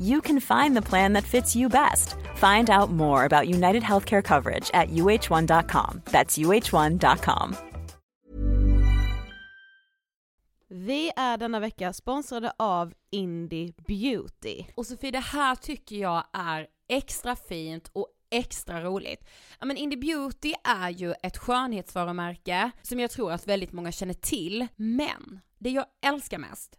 you can find the plan that fits you best. Find out more about United Healthcare coverage at uh1.com. That's uh1.com. Vi är denna vecka sponsrade av Indie Beauty. Och Sofie, det här tycker jag är extra fint och extra roligt. Ja men Indie Beauty är ju ett skönhetsvarumärke som jag tror att väldigt många känner till, men det jag älskar mest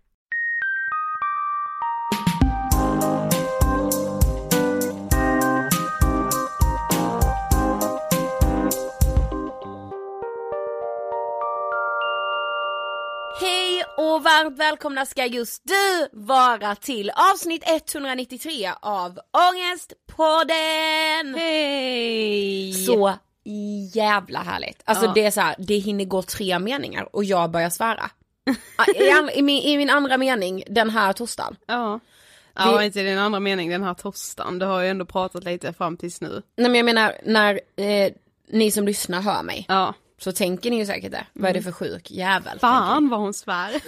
och varmt välkomna ska just du vara till avsnitt 193 av Ångestpodden! Hej! Så jävla härligt. Alltså Ja. det är så här, det hinner gå tre meningar och jag börjar svära. I, an, i, min, I min andra mening den här torsdagen. Ja. Det- Ja, inte din andra mening den här torsdagen. Du har ju ändå pratat lite fram tills nu. Nej men jag menar när eh, ni som lyssnar hör mig Ja. Så tänker ni ju säkert det. Vad är det för sjuk jävel? Fan vad hon svär.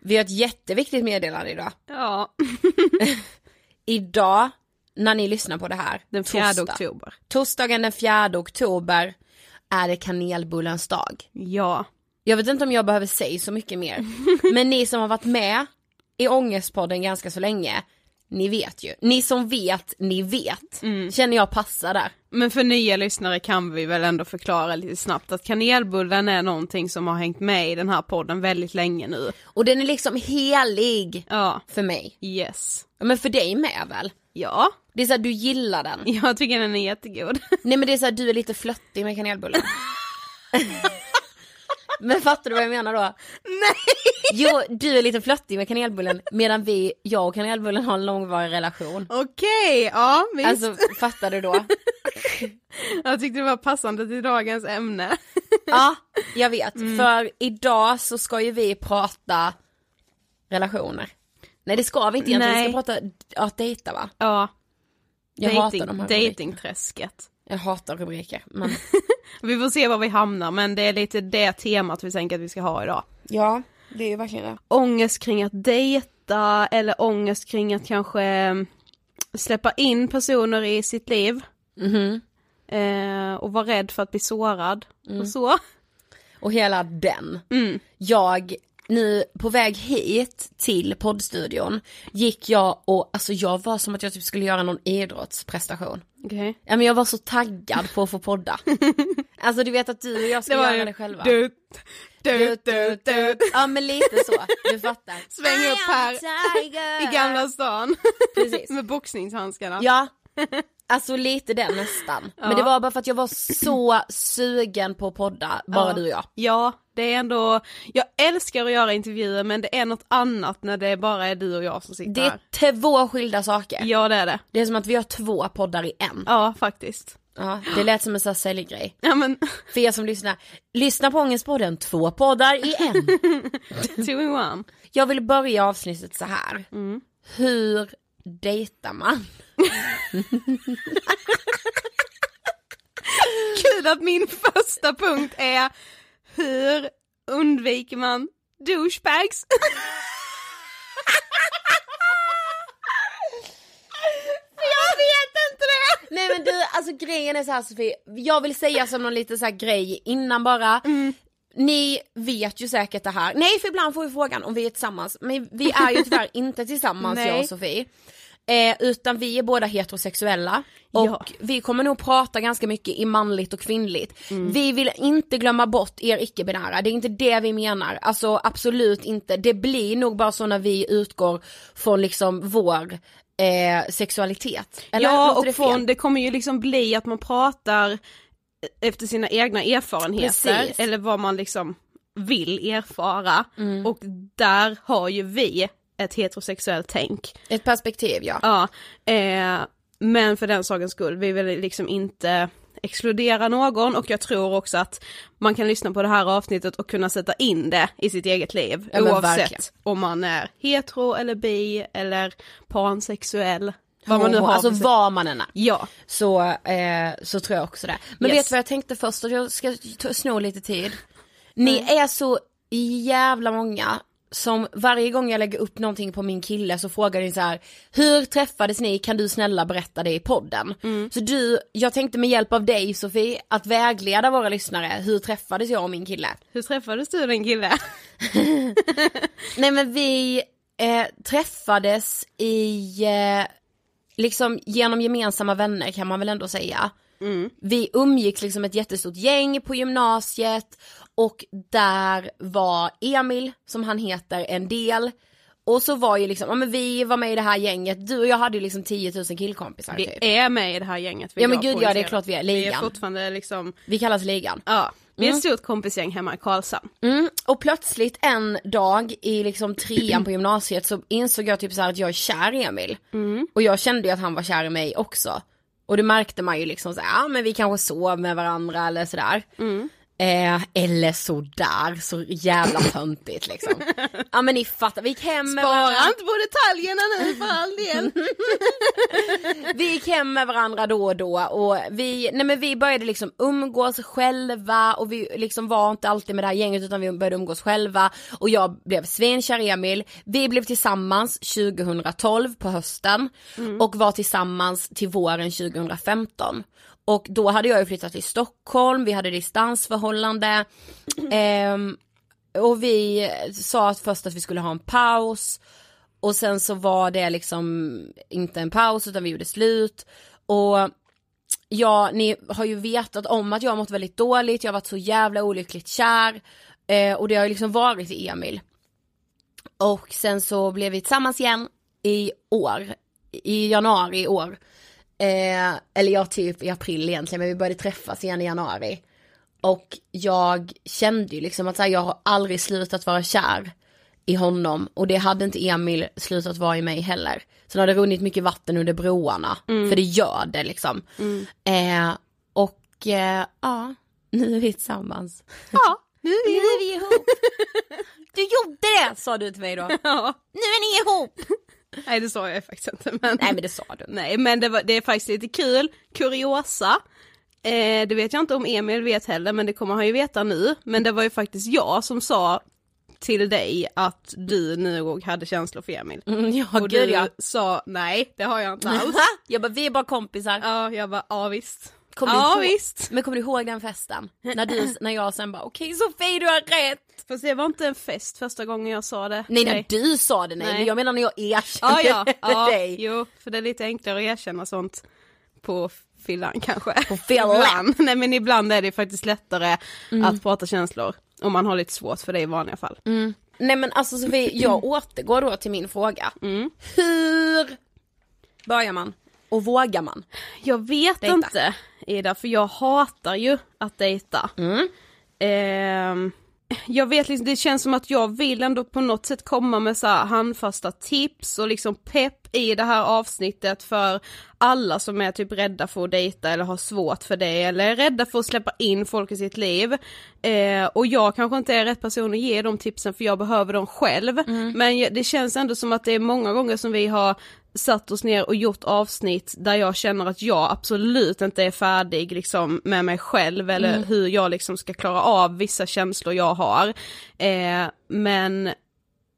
Vi har ett jätteviktigt meddelande idag. ja. Idag när ni lyssnar på det här, Den 4 torsdag, oktober. torsdagen den 4 oktober är det kanelbullens dag. Ja. Jag vet inte om jag behöver säga så mycket mer, men ni som har varit med i Ångestpodden ganska så länge, ni vet ju. Ni som vet, ni vet. Känner jag passar där. Men för nya lyssnare kan vi väl ändå förklara lite snabbt att kanelbullen är någonting som har hängt med i den här podden väldigt länge nu. Och den är liksom helig Ja. för mig. Yes. Ja, Men för dig med väl? Ja. Det är såhär, du gillar den. Jag tycker den är jättegod. Nej men det är såhär, du är lite flöttig med kanelbullen. men fattar du vad jag menar då? Nej! Jo, du är lite flöttig med kanelbullen medan vi, jag och kanelbullen har en långvarig relation. Okej, ja visst. Alltså fattar du då? Jag tyckte det var passande till dagens ämne. Ja, jag vet. För idag så ska ju vi prata relationer. Nej det ska vi inte egentligen, vi Nej. ska prata att dejta va? Ja. Jag hatar Dating, de här rubrikerna. datingträsket. Jag hatar rubriker. Men... Vi får se var vi hamnar men det är lite det temat vi tänker att vi ska ha idag. ja, det är ju verkligen det. Ångest kring att dejta eller ångest kring att kanske mm, släppa in personer i sitt liv. Mhm. Eh, och vara rädd för att bli sårad och så. Och hela den. Mm. Jag, nu på väg hit till poddstudion gick jag och, alltså jag var som att jag typ skulle göra någon idrottsprestation. Okej. Ja men jag var så taggad på att få podda. alltså du vet att du och jag ska göra det själva. Du, du, du, du. Ja men lite så, du fattar. Sväng I upp här i Gamla stan. Precis. Med boxningshandskarna. Ja, alltså lite den nästan. Men det var bara för att jag var så sugen på att podda, bara Ja. du och jag. Ja, det är ändå, jag älskar att göra intervjuer men det är något annat när det bara är du och jag som sitter Det är här. två skilda saker. Ja det är det. Det är som att vi har två poddar i en. Ja faktiskt. Ja, det lät som en sån här säljgrej. Ja men, För er som lyssnar, lyssna på Ångestpodden, två poddar i en. two in one. Jag vill börja avsnittet så här. Mm. Hur dejtar man? Kul att min första punkt är hur undviker man douchebags? jag vet inte det! Nej men du, alltså grejen är så här Sofie, jag vill säga som någon liten så här grej innan bara. Ni vet ju säkert det här, nej för ibland får vi frågan om vi är tillsammans, men vi är ju tyvärr inte tillsammans jag och Sofie. Eh, utan vi är båda heterosexuella och Ja. vi kommer nog prata ganska mycket i manligt och kvinnligt. Mm. Vi vill inte glömma bort er icke-binära, det är inte det vi menar. Alltså absolut inte, det blir nog bara så när vi utgår från liksom vår eh, sexualitet. Eller ja och det från, det kommer ju liksom bli att man pratar efter sina egna erfarenheter Precis. eller vad man liksom vill erfara Mm. och där har ju vi ett heterosexuellt tänk. Ett perspektiv ja. Ja, eh, men för den sakens skull, vi vill liksom inte exkludera någon och jag tror också att man kan lyssna på det här avsnittet och kunna sätta in det i sitt eget liv. Ja, oavsett verkligen. om man är hetero eller bi eller pansexuell. Vad man nu har alltså vad man än är. Ja. Så, eh, så tror jag också det. Men Yes. vet du vad jag tänkte först? Jag ska sno lite tid. Ni är så jävla många som varje gång jag lägger upp någonting på min kille så frågar ni så här Hur träffades ni? Kan du snälla berätta det i podden? Så du, jag tänkte med hjälp av dig Sofie att vägleda våra lyssnare. Hur träffades jag och min kille? Hur träffades du den kille? Nej men vi eh, träffades i, eh, liksom genom gemensamma vänner kan man väl ändå säga. Vi umgicks liksom ett jättestort gäng på gymnasiet och där var Emil, som han heter, en del. Och så var ju liksom, ja men vi var med i det här gänget, du och jag hade ju liksom 10 000 killkompisar Vi typ. är med i det här gänget. Ja, men gud, ja, det är klart vi är. Vi är Ligan. fortfarande liksom, Vi kallas ligan. ja, vi är Mm. ett stort kompisgäng hemma i Karlshamn. Mm, och plötsligt en dag i liksom trean på gymnasiet så insåg jag typ så att jag är kär i Emil. Och jag kände ju att han var kär i mig också. Och det märkte man ju liksom så ja men vi kanske sov med varandra eller sådär. Eh, eller sådär, så jävla töntigt liksom. ja men ni fattar, vi gick hem med varandra. Spara inte på detaljerna nu för all del. Vi gick hem med varandra då och då och vi, nej men vi började liksom umgås själva och vi liksom var inte alltid med det här gänget utan vi började umgås själva och jag blev svinkär i Emil. Vi blev tillsammans 2012 på hösten och var tillsammans till våren 2015. Och då hade jag ju flyttat till Stockholm, vi hade distansförhållande. Ehm, och vi sa att först att vi skulle ha en paus och sen så var det liksom inte en paus utan vi gjorde slut. Och ja, ni har ju vetat om att jag har mått väldigt dåligt, jag har varit så jävla olyckligt kär. Eh, och det har ju liksom varit i Emil. Och sen så blev vi tillsammans igen i år, i januari i år. Eh, eller ja, typ i april egentligen, men vi började träffas igen i januari. Och jag kände ju liksom att här, jag har aldrig slutat vara kär i honom och det hade inte Emil slutat vara i mig heller. Så det hade runnit mycket vatten under broarna, för det gör det liksom. Eh, och eh, ja, nu är vi tillsammans. Ja, nu är vi Nu är vi ihop. Du gjorde det sa du till mig då. Ja. Nu är ni ihop. Nej det sa jag faktiskt inte. Men... Nej men det sa du. Nej men det, var, det är faktiskt lite kul, kuriosa. Eh, det vet jag inte om Emil vet heller men det kommer han ju veta nu. Men det var ju faktiskt jag som sa till dig att du nu hade känslor för Emil. Mm, ja och gud du ja. sa nej det har jag inte alls. Jag bara vi är bara kompisar. ja jag bara ja visst. Kommer du ja ihåg- visst. Men kommer du ihåg den festen? När, du, när jag sen bara okej Sofie du har rätt. Fast det var inte en fest första gången jag sa det. Nej när du sa det nej, Nej. men jag menar när jag erkände Ja ja, det för ja dig. jo för det är lite enklare att erkänna sånt på fyllan kanske. På fyllan. Nej men ibland är det faktiskt lättare Mm. att prata känslor. Om man har lite svårt för det i vanliga fall. Nej men alltså Sofie, jag återgår då till min fråga. Mm. Hur börjar man? Och vågar man? Jag vet Dejta. inte Ida, för jag hatar ju att dejta. Mm. Ehm, jag vet liksom, det känns som att jag vill ändå på något sätt komma med så här handfasta tips och liksom pepp i det här avsnittet för alla som är typ rädda för att dejta eller har svårt för det eller är rädda för att släppa in folk i sitt liv. Eh, och jag kanske inte är rätt person att ge de tipsen för jag behöver dem själv. Men jag- det känns ändå som att det är många gånger som vi har satt oss ner och gjort avsnitt där jag känner att jag absolut inte är färdig liksom med mig själv eller hur jag liksom ska klara av vissa känslor jag har. Eh, men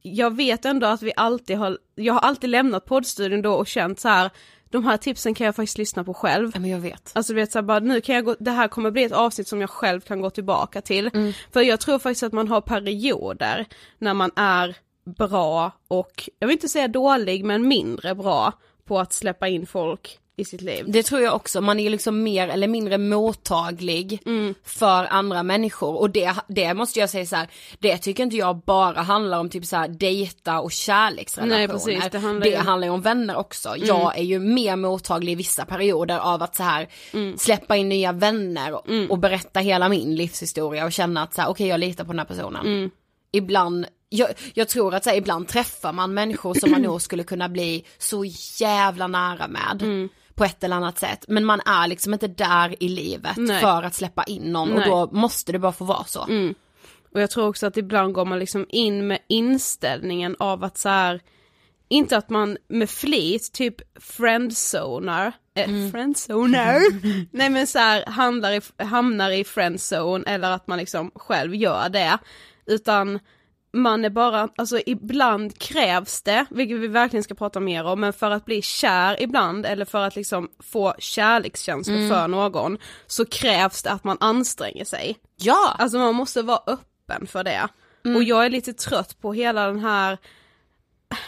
jag vet ändå att vi alltid har, jag har alltid lämnat poddstudion då och känt så här de här tipsen kan jag faktiskt lyssna på själv. Ja men jag vet. Alltså du vet såhär bara nu kan jag gå, det här kommer bli ett avsnitt som jag själv kan gå tillbaka till. För jag tror faktiskt att man har perioder när man är bra och, jag vill inte säga dålig men mindre bra på att släppa in folk i sitt liv. Det tror jag också, man är liksom mer eller mindre mottaglig Mm. för andra människor och det, det måste jag säga så här, det tycker inte jag bara handlar om typ så här dejta och kärleksrelationer. Nej, precis, det handlar det ju- handlar ju om vänner också. Jag är ju mer mottaglig i vissa perioder av att så här släppa in nya vänner och, och berätta hela min livshistoria och känna att så här, okej jag litar på den här personen. Ibland jag, jag tror att så här, ibland träffar man människor som man nog skulle kunna bli så jävla nära med. på ett eller annat sätt. Men man är liksom inte där i livet Nej. för att släppa in någon och Nej. då måste det bara få vara så. Mm. Och jag tror också att ibland går man liksom in med inställningen av att så här, inte att man med flit typ friendzonar, eh, friendzonar, nej men så här, handlar i, hamnar i friendzone eller att man liksom själv gör det, utan man är bara, alltså ibland krävs det, vilket vi verkligen ska prata mer om, men för att bli kär ibland eller för att liksom få kärlekskänslor för någon så krävs det att man anstränger sig. Ja! Alltså man måste vara öppen för det. Och jag är lite trött på hela den här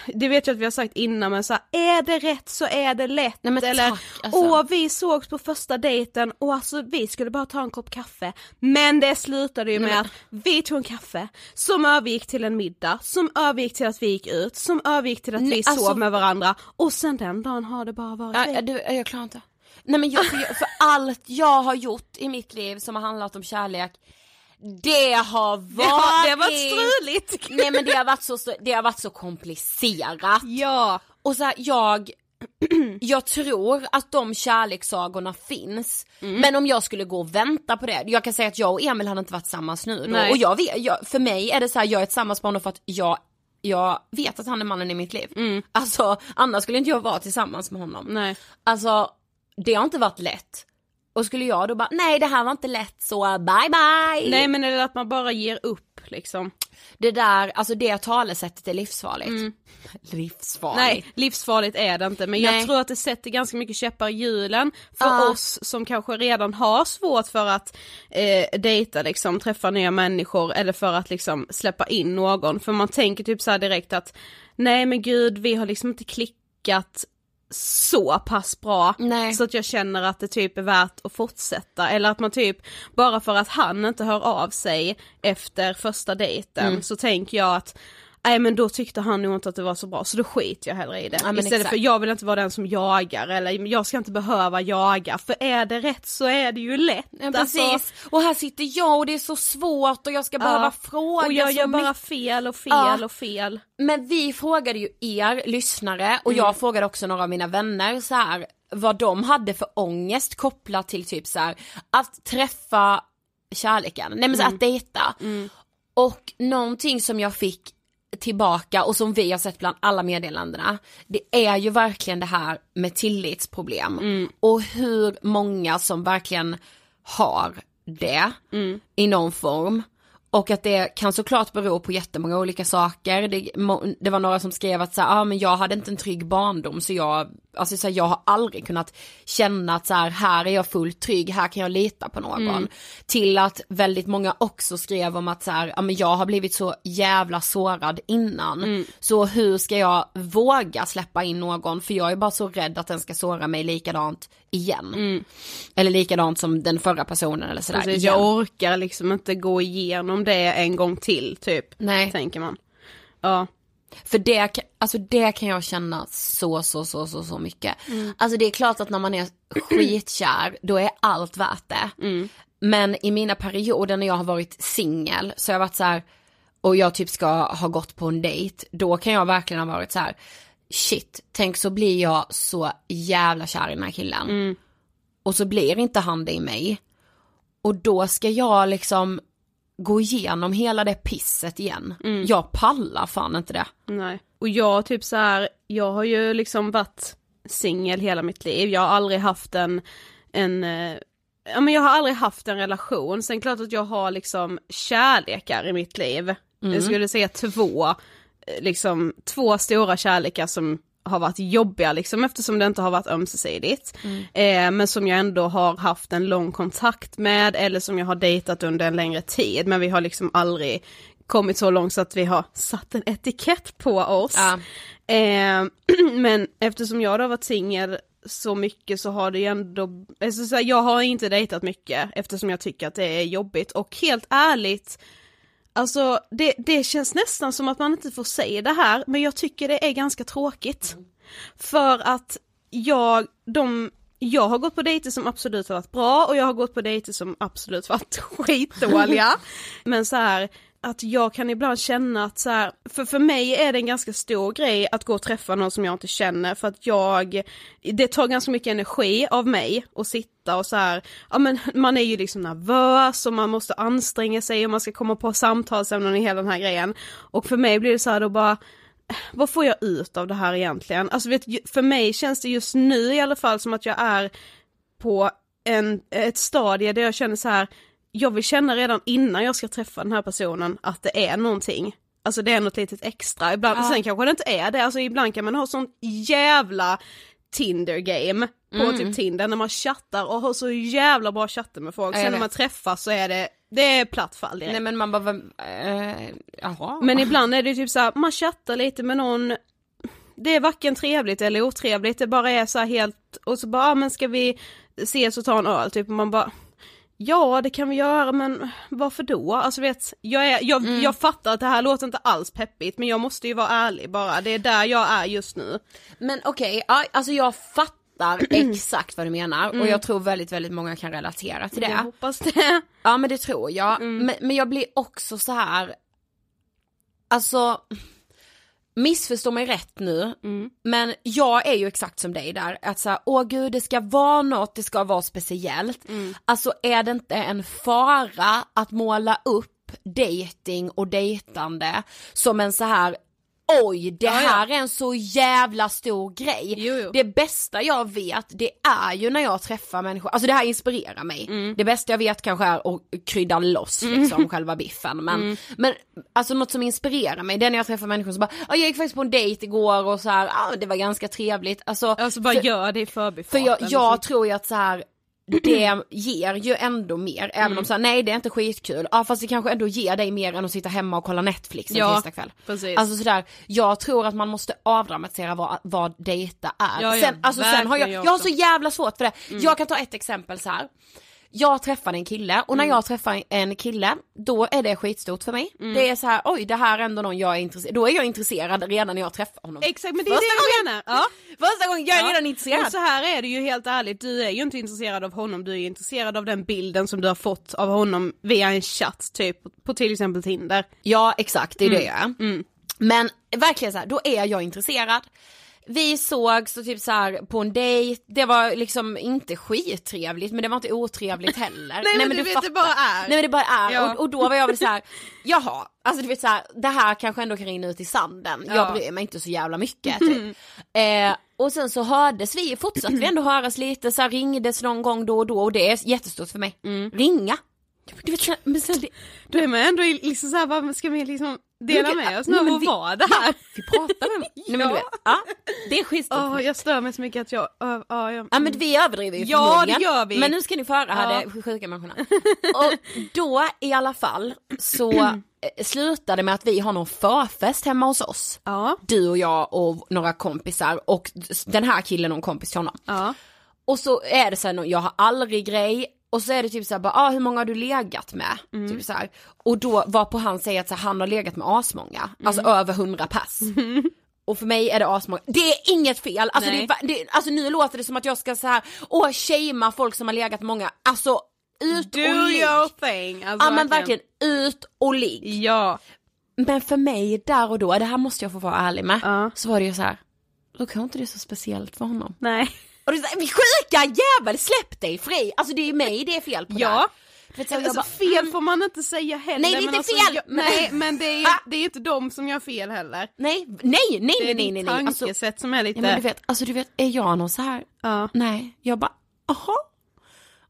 det vet jag att vi har sagt innan men så här, är det rätt så är det lätt. Nej, men Eller tack, alltså. åh vi sågs på första dejten och alltså vi skulle bara ta en kopp kaffe. Men det slutade ju Nej, med men- att vi tog en kaffe som övergick till en middag, som övergick till att vi gick ut, som övergick till att Nej, vi sov alltså- med varandra och sen den dagen har det bara varit Ja, det. ja, du, jag klarar inte. Nej men jag, för, jag, för allt jag har gjort i mitt liv som har handlat om kärlek, det har varit... Det har, det varit struligt. Nej men det har varit så, det har varit så komplicerat. Ja. Och så här, jag, jag tror att de kärlekssagorna finns, Mm. men om jag skulle gå och vänta på det, jag kan säga att jag och Emil hade inte varit tillsammans nu då, Nej. och jag vet, jag, för mig är det så här, jag är tillsammans med honom för att jag jag vet att han är mannen i mitt liv. Alltså annars skulle inte jag vara tillsammans med honom. Mm. Nej. Alltså det har inte varit lätt. Och skulle jag då bara, nej det här var inte lätt så bye bye. Nej men eller att man bara ger upp liksom. Det där, alltså det talesättet är livsfarligt. Livsfarligt. Mm. Nej, livsfarligt är det inte men Nej. jag tror att det sätter ganska mycket käppar i hjulen för Ja. oss som kanske redan har svårt för att eh, dejta liksom, träffa nya människor eller för att liksom släppa in någon. För man tänker typ så direkt att nej men gud vi har liksom inte klickat så pass bra Nej. så att jag känner att det typ är värt att fortsätta eller att man typ bara för att han inte hör av sig efter första dejten Mm. så tänker jag att Nej men då tyckte han nog inte att det var så bra så då skiter jag hellre i det. Ja, Istället exakt. för jag vill inte vara den som jagar eller jag ska inte behöva jaga för är det rätt så är det ju lätt. Ja, precis. Och här sitter jag och det är så svårt och jag ska behöva fråga och jag gör bara mycket. fel och fel Ja. och fel. Men vi frågade ju er lyssnare och jag frågade också några av mina vänner så här vad de hade för ångest kopplat till typ så här att träffa kärleken, nej men så att dejta. Och någonting som jag fick tillbaka och som vi har sett bland alla meddelandena, det är ju verkligen det här med tillitsproblem och hur många som verkligen har det i någon form. Och att det kan såklart bero på jättemånga olika saker. Det, det var några som skrev att så här, ah, men jag hade inte en trygg barndom så jag, alltså så här, jag har aldrig kunnat känna att så här, här är jag fullt trygg, här kan jag lita på någon. Till att väldigt många också skrev om att så här, ah, men jag har blivit så jävla sårad innan. Så hur ska jag våga släppa in någon för jag är bara så rädd att den ska såra mig likadant igen. Eller likadant som den förra personen eller sådär. Precis, jag orkar liksom inte gå igenom det en gång till typ. Nej. Tänker man. Ja. För det, alltså det kan jag känna så, så, så, så, så mycket. Alltså det är klart att när man är skitkär, då är allt värt det. Men i mina perioder när jag har varit singel, så har jag varit så här, och jag typ ska ha gått på en dejt, då kan jag verkligen ha varit så här, shit, tänk så blir jag så jävla kär i den här killen. Och så blir inte han det i mig. Och då ska jag liksom gå igenom hela det pisset igen. Jag pallar fan inte det. Nej. Och jag typ så här, jag har ju liksom varit singel hela mitt liv, jag har aldrig haft en, en eh, Ja men jag har aldrig haft en relation, sen klart att jag har liksom kärlekar i mitt liv. Jag skulle säga två, eh, liksom två stora kärlekar som har varit jobbiga liksom eftersom det inte har varit ömsesidigt. Eh, men som jag ändå har haft en lång kontakt med eller som jag har dejtat under en längre tid men vi har liksom aldrig kommit så långt så att vi har satt en etikett på oss. Ja. Eh, men eftersom jag då har varit singel så mycket så har det ju ändå, alltså så här, jag har inte dejtat mycket eftersom jag tycker att det är jobbigt och helt ärligt Alltså det, det känns nästan som att man inte får säga det här men jag tycker det är ganska tråkigt. För att jag, de, jag har gått på dejter som absolut har varit bra och jag har gått på dejter som absolut varit skitdåliga. men så här, att jag kan ibland känna att så här, för för mig är det en ganska stor grej att gå och träffa någon som jag inte känner för att jag, det tar ganska mycket energi av mig att sitta och så här, ja men man är ju liksom nervös och man måste anstränga sig och man ska komma på samtalsämnen och hela den här grejen. Och för mig blir det så här då bara, eh, vad får jag ut av det här egentligen? Alltså vet, för mig känns det just nu i alla fall som att jag är på en, ett stadie där jag känner så här, jag vill känna redan innan jag ska träffa den här personen att det är någonting. Alltså det är något litet extra, ibland, Ja. sen kanske det inte är det, alltså ibland kan man ha sånt jävla Tinder game på Mm. typ Tinder när man chattar och har så jävla bra chatter med folk, sen när man träffas så är det, det är platt fall direkt. Nej men man bara, jaha. Men ibland är det typ så här, man chattar lite med någon, det är varken trevligt eller otrevligt, det bara är så här helt, och så bara, ah, men ska vi ses och ta en öl typ, och man bara Ja det kan vi göra men varför då? Alltså vet, jag, är, jag, Mm. jag fattar att det här låter inte alls peppigt men jag måste ju vara ärlig bara, det är där jag är just nu. Men okej, ja, alltså jag fattar exakt vad du menar och jag tror väldigt, väldigt många kan relatera till det. Jag hoppas det. Ja men det tror jag, men, men jag blir också så här. alltså missförstå mig rätt nu, men jag är ju exakt som dig där, att säga åh gud det ska vara något, det ska vara speciellt. Alltså är det inte en fara att måla upp dating och dejtande som en så här Oj, det här är en så jävla stor grej. Jo, jo. Det bästa jag vet, det är ju när jag träffar människor, alltså det här inspirerar mig. Mm. Det bästa jag vet kanske är att krydda loss liksom själva biffen. Men, Mm. men alltså något som inspirerar mig, det är när jag träffar människor som bara, "Ja, jag gick faktiskt på en dejt igår och så här, ah, det var ganska trevligt. Alltså, Alltså bara för, gör det i för förbifarten. jag, jag liksom. tror ju att så här det ger ju ändå mer, även Mm. om så här, nej det är inte skitkul, ja fast det kanske ändå ger dig mer än att sitta hemma och kolla Netflix en Ja, tisdagkväll. Alltså sådär, jag tror att man måste avdramatisera vad, vad dejta är. Ja, ja, sen, alltså sen har jag, jag jag har så jävla svårt för det. Jag kan ta ett exempel så här. Jag träffade en kille och när jag träffar en kille, då är det skitstort för mig. Det är så här, oj det här är ändå någon jag är intresserad då är jag intresserad redan när jag träffar honom. Exakt men det är Första det jag menar. Ja. Första gången jag är Ja. redan intresserad. Men så här är det ju helt ärligt, du är ju inte intresserad av honom, du är intresserad av den bilden som du har fått av honom via en chatt typ, på till exempel Tinder. Ja exakt, det är det Mm. jag är. Men verkligen så här, då är jag intresserad. Vi sågs så typ så här på en dejt, det var liksom inte skittrevligt men det var inte otrevligt heller. Nej, men du vet, fattar. det bara är. Nej men det bara är Ja. och, och då var jag väl så här, jaha, alltså du vet så här, det här kanske ändå kan rinna ut i sanden, Ja. jag bryr mig inte så jävla mycket typ. Eh, och sen så hördes vi, fortsatte vi ändå höras lite, så här, ringdes någon gång då och då och det är jättestort för mig. Mm. Ringa. Du vet, så här, men sen det, Då är man ändå liksom såhär, vad ska vi liksom dela med oss Nej, nu? men Vad det här? vi pratar med Nej men du vet, ja, det är Åh, mig. jag stör mig så mycket att jag, uh, ja, jag Ja men vi överdriver ju Ja, det gör vi. Men nu ska ni få höra här, Ja. det sjuka människorna. Och då i alla fall så eh, slutade med att vi har någon förfest hemma hos oss. Ja, Du och jag och några kompisar och den här killen och en kompis till honom. ja. Och så är det så här, jag har aldrig grej och så är det typ såhär bara, ah, hur många har du legat med? Mm. Typ så här. Och då var på han säger att så här, han har legat med asmånga, alltså Mm. över hundra pass. Och för mig är det asmånga, det är inget fel, alltså, det, det, alltså nu låter det som att jag ska så här, åh shamea folk som har legat med många, alltså ut Do och ligg. your thing. Alltså, Ja men verkligen, ut och ligg. Ja. Men för mig där och då, det här måste jag få vara ärlig med, Ja. så var det ju så här. då kanske inte det är så speciellt för honom. Nej. Och det är såhär, sjuka jävel släpp dig fri! Alltså det är mig det är fel på Ja. Du vet, så Alltså, bara, fel mm, får man inte säga heller. Nej, det är men inte alltså, fel, Jag, nej men det är, det är inte de som gör fel heller. Nej, nej, nej, Det är nej, nej, ditt nej, nej. Alltså, tankesätt som är lite... ja, men du vet, alltså du vet, är jag någon så här? Ja. Nej, jag bara, aha.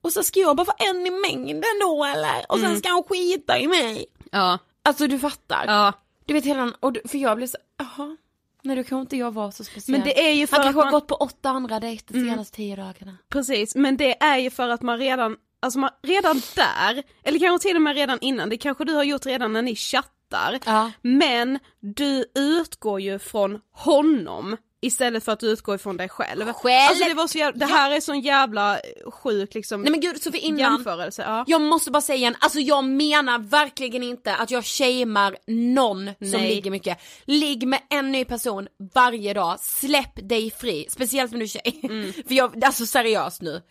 Och så ska jag bara vara en i mängden då eller? Och sen ska han skita i mig. Ja. Alltså du fattar. Ja. Du vet hela, och du, för jag blev så, jaha. Nej då kan inte jag vara så speciell. Men det är ju för han att kanske har man... Mm. gått på åtta andra dejter de senaste tio dagarna. Precis, men det är ju för att man redan, alltså man, redan där, eller kanske till och med redan innan, det kanske du har gjort redan när ni chattar, Ja. men du utgår ju från honom istället för att du utgår ifrån dig själv. Själv? Alltså det, var så jävla, det här är sån jävla sjuk liksom Nej men gud Sofie innan, jämförelse. Ja. Jag måste bara säga igen, alltså jag menar verkligen inte att jag shamear någon som Nej. ligger mycket. Ligg med en ny person varje dag, släpp dig fri, speciellt om du är tjej. Mm. För jag, alltså seriöst nu.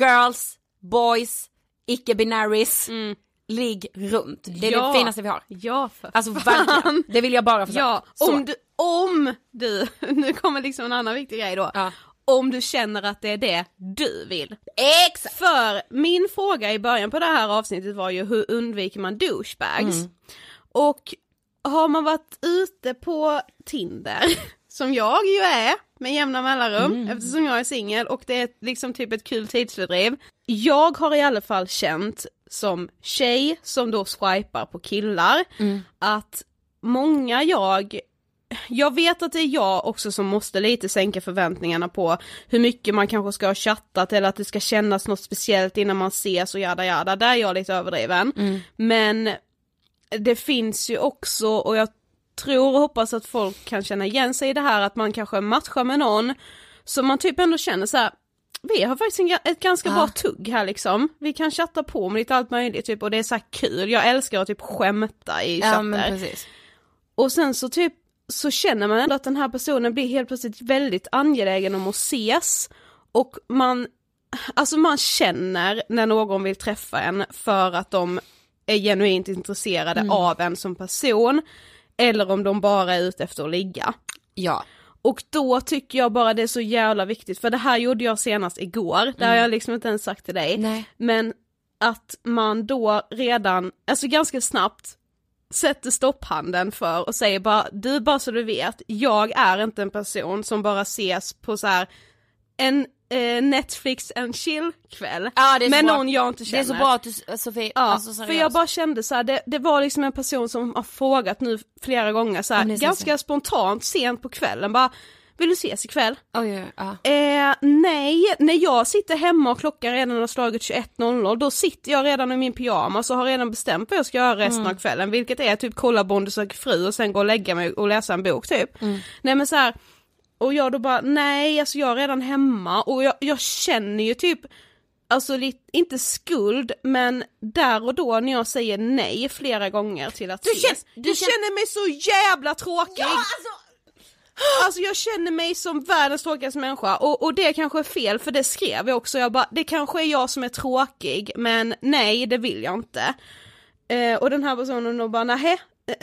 Girls, boys, icke-binaries, Mm. Ligg runt. Det är Ja. det finaste vi har. Ja för Alltså verkligen, det vill jag bara få. Ja, Så. om du, om du, nu kommer liksom en annan viktig grej då. Ja. Om du känner att det är det du vill. Exakt! För min fråga i början på det här avsnittet var ju hur undviker man douchebags? Mm. Och har man varit ute på Tinder, som jag ju är med jämna mellanrum Mm. eftersom jag är singel och det är liksom typ ett kul tidsfördriv. Jag har i alla fall känt som tjej som då swipar på killar Mm. att många jag jag vet att det är jag också som måste lite sänka förväntningarna på hur mycket man kanske ska ha chattat eller att det ska kännas något speciellt innan man ses och jada jada, där är jag lite överdriven. Men det finns ju också, och jag tror och hoppas att folk kan känna igen sig i det här att man kanske matchar med någon som man typ ändå känner så här. Vi har faktiskt en, ett ganska bra tugg här liksom. Vi kan chatta på med lite allt möjligt typ och det är så kul. Jag älskar att typ skämta i chatter. Ja. Och sen så typ så känner man ändå att den här personen blir helt plötsligt väldigt angelägen om att ses och man, alltså man känner när någon vill träffa en för att de är genuint intresserade av en som person eller om de bara är ute efter att ligga. Ja. Och då tycker jag bara det är så jävla viktigt, för det här gjorde jag senast igår, det har jag liksom inte ens sagt till dig. Nej. Men att man då redan, alltså ganska snabbt sätter stopphanden för och säger bara, du bara så du vet, jag är inte en person som bara ses på så här en eh, Netflix and chill kväll Ja, det med bra. någon jag inte Det känner. är så bra att du, Sofie, Ja, alltså för jag bara kände så här, det, det var liksom en person som har frågat nu flera gånger så här, ses ganska spontant, sent på kvällen bara, vill du ses ikväll? Oj, oj, ja. Eh, nej, när jag sitter hemma och klockan redan har slagit 21.00 då sitter jag redan i min pyjamas och har redan bestämt vad jag ska göra resten av kvällen vilket är typ kolla Bonde söker fru och sen gå och lägga mig och läsa en bok typ. Nej men så här, och jag då bara nej alltså jag är redan hemma. Och jag, jag känner ju typ Alltså lite, inte skuld men där och då när jag säger nej flera gånger till att Du ses, känner- du jag känner- känner mig så jävla tråkig! Alltså jag känner mig som världens tråkigaste människa. Och, och det kanske är fel för det skrev jag också, jag bara, det kanske är jag som är tråkig men nej det vill jag inte. Eh, och den här personen då bara nähä,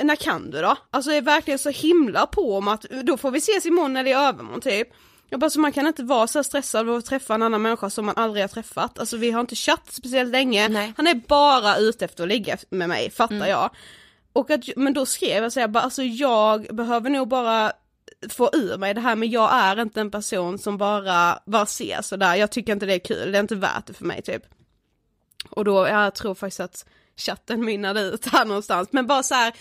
när kan du då? Alltså är verkligen så himla på om att då får vi ses imorgon eller i övermorgon typ. Jag bara så man kan inte vara så stressad av att träffa en annan människa som man aldrig har träffat. Alltså vi har inte chattat speciellt länge, Nej. han är bara ute efter att ligga med mig, fattar jag. Och att, men då skrev jag så här, bara, alltså jag behöver nog bara få ur mig det här men jag är inte en person som bara, bara ser sådär, jag tycker inte det är kul, det är inte värt det för mig typ. Och då, jag tror faktiskt att chatten mynnade ut här någonstans, men bara så här.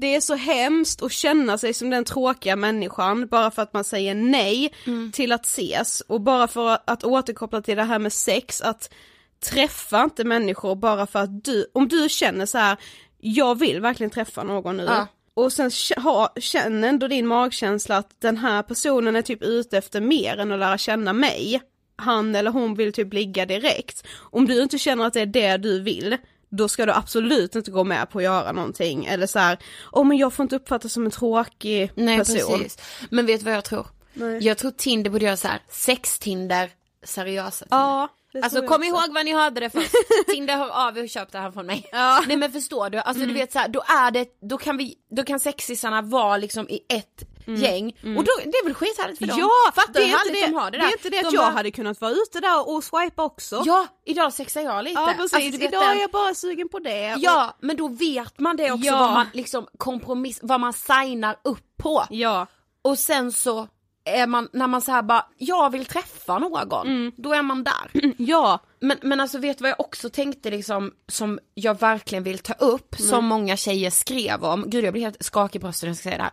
Det är så hemskt att känna sig som den tråkiga människan bara för att man säger nej till att ses och bara för att återkoppla till det här med sex att träffa inte människor bara för att du, om du känner så här, jag vill verkligen träffa någon nu Ja. och sen ha, känner ändå din magkänsla att den här personen är typ ute efter mer än att lära känna mig. Han eller hon vill typ ligga direkt. Om du inte känner att det är det du vill, då ska du absolut inte gå med på att göra någonting. Eller så här, åh men jag får inte uppfattas som en tråkig Nej person. precis. Men vet du vad jag tror? Nej. Jag tror Tinder borde göra så här, sex-Tinder, seriösa Tinder. Ja, Alltså kom ihåg vad ni hörde det först. Tinder hör av er och köp det här från mig. Ja. Mm. Nej men förstår du, alltså du vet så här, då är det, då kan vi, då kan sexisarna vara liksom i ett gäng och då, det är väl skithärligt för dem. Mm. Ja, Fattar det är, inte det, de har det det där. är inte det att De jag bara, hade kunnat vara ute där och swipa också. Ja, idag sexar jag lite. Ja, precis, Alltså, idag är jag bara sugen på det. Och- Ja, men då vet man det också Ja. vad man liksom kompromiss, vad man signar upp på. Ja. Och sen så är man, när man så här bara, jag vill träffa någon, Mm. då är man där. Ja. Men, men alltså vet du vad jag också tänkte liksom, som jag verkligen vill ta upp, som många tjejer skrev om, gud jag blir helt skakig i bröstet när jag ska säga det här.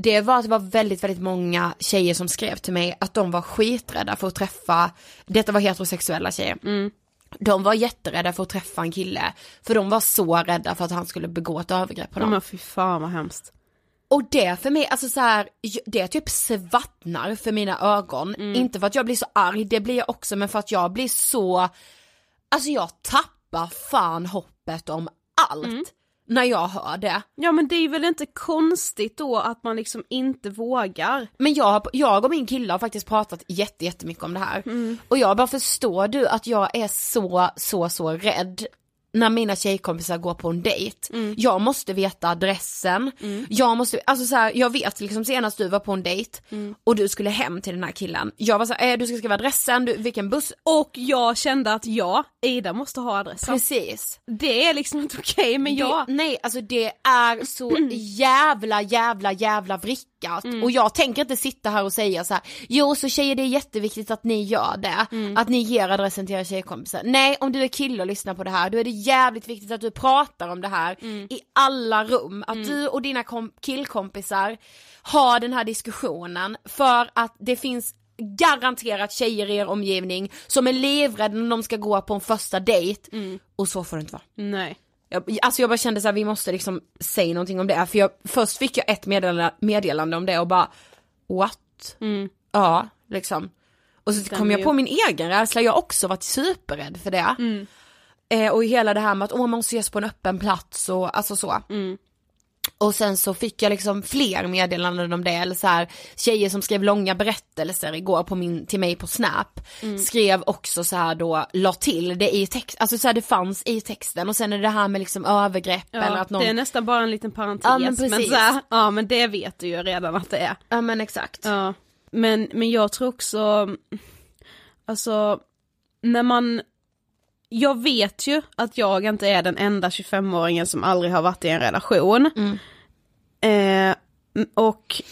Det var att det var väldigt, väldigt många tjejer som skrev till mig att de var skiträdda för att träffa, detta var heterosexuella tjejer. De var jätterädda för att träffa en kille, för de var så rädda för att han skulle begå ett övergrepp på dem. men fy fan vad hemskt. Och det för mig, alltså så här, det typ svartnar för mina ögon. Mm. Inte för att jag blir så arg, det blir jag också, men för att jag blir så, alltså jag tappar fan hoppet om allt. Mm. När jag hör det. Ja men det är väl inte konstigt då att man liksom inte vågar. Men jag, jag och min kille har faktiskt pratat jätte, jättemycket om det här. Mm. Och jag bara förstår du att jag är så, så, så rädd när mina tjejkompisar går på en dejt. Mm. Jag måste veta adressen, jag måste, alltså så här, jag vet liksom senast du var på en dejt Mm. och du skulle hem till den här killen. Jag var så här, eh, du ska skriva adressen, du, vilken buss, Och jag kände att ja, Ida måste ha adressen. precis. Det är liksom inte okej men ja. Det, nej, alltså det är så jävla jävla jävla vrickat Mm. och jag tänker inte sitta här och säga så här. jo så tjejer det är jätteviktigt att ni gör det, Mm. att ni ger adressen till era tjejkompisar. Nej, om du är kille och lyssnar på det här, då är det jävligt viktigt att du pratar om det här Mm. i alla rum, att du och dina kom- killkompisar har den här diskussionen för att det finns garanterat tjejer i er omgivning som är livrädda när de ska gå på en första dejt Mm. och så får det inte vara. Nej. Jag, alltså jag bara kände så här, vi måste liksom säga någonting om det, för jag, först fick jag ett meddelande, meddelande om det och bara what? Mm. Ja, liksom. Och så kom jag på min egen rädsla, jag har också varit superrädd för det. Mm. Eh, och hela det här med att åh, man måste ses på en öppen plats och alltså så. Mm. Och sen så fick jag liksom fler meddelanden om det, eller så här, tjejer som skrev långa berättelser igår på min, till mig på snap, Mm. skrev också så här då, la till det i text, alltså så här, det fanns i texten och sen är det här med liksom övergrepp eller Ja, att någon, Det är nästan bara en liten parentes. Ja, men men, precis. så här, ja men det vet du ju redan att det är. ja men exakt. Ja. Men, men jag tror också, alltså, när man, jag vet ju att jag inte är den enda 25-åringen som aldrig har varit i en relation. Mm. Eh, och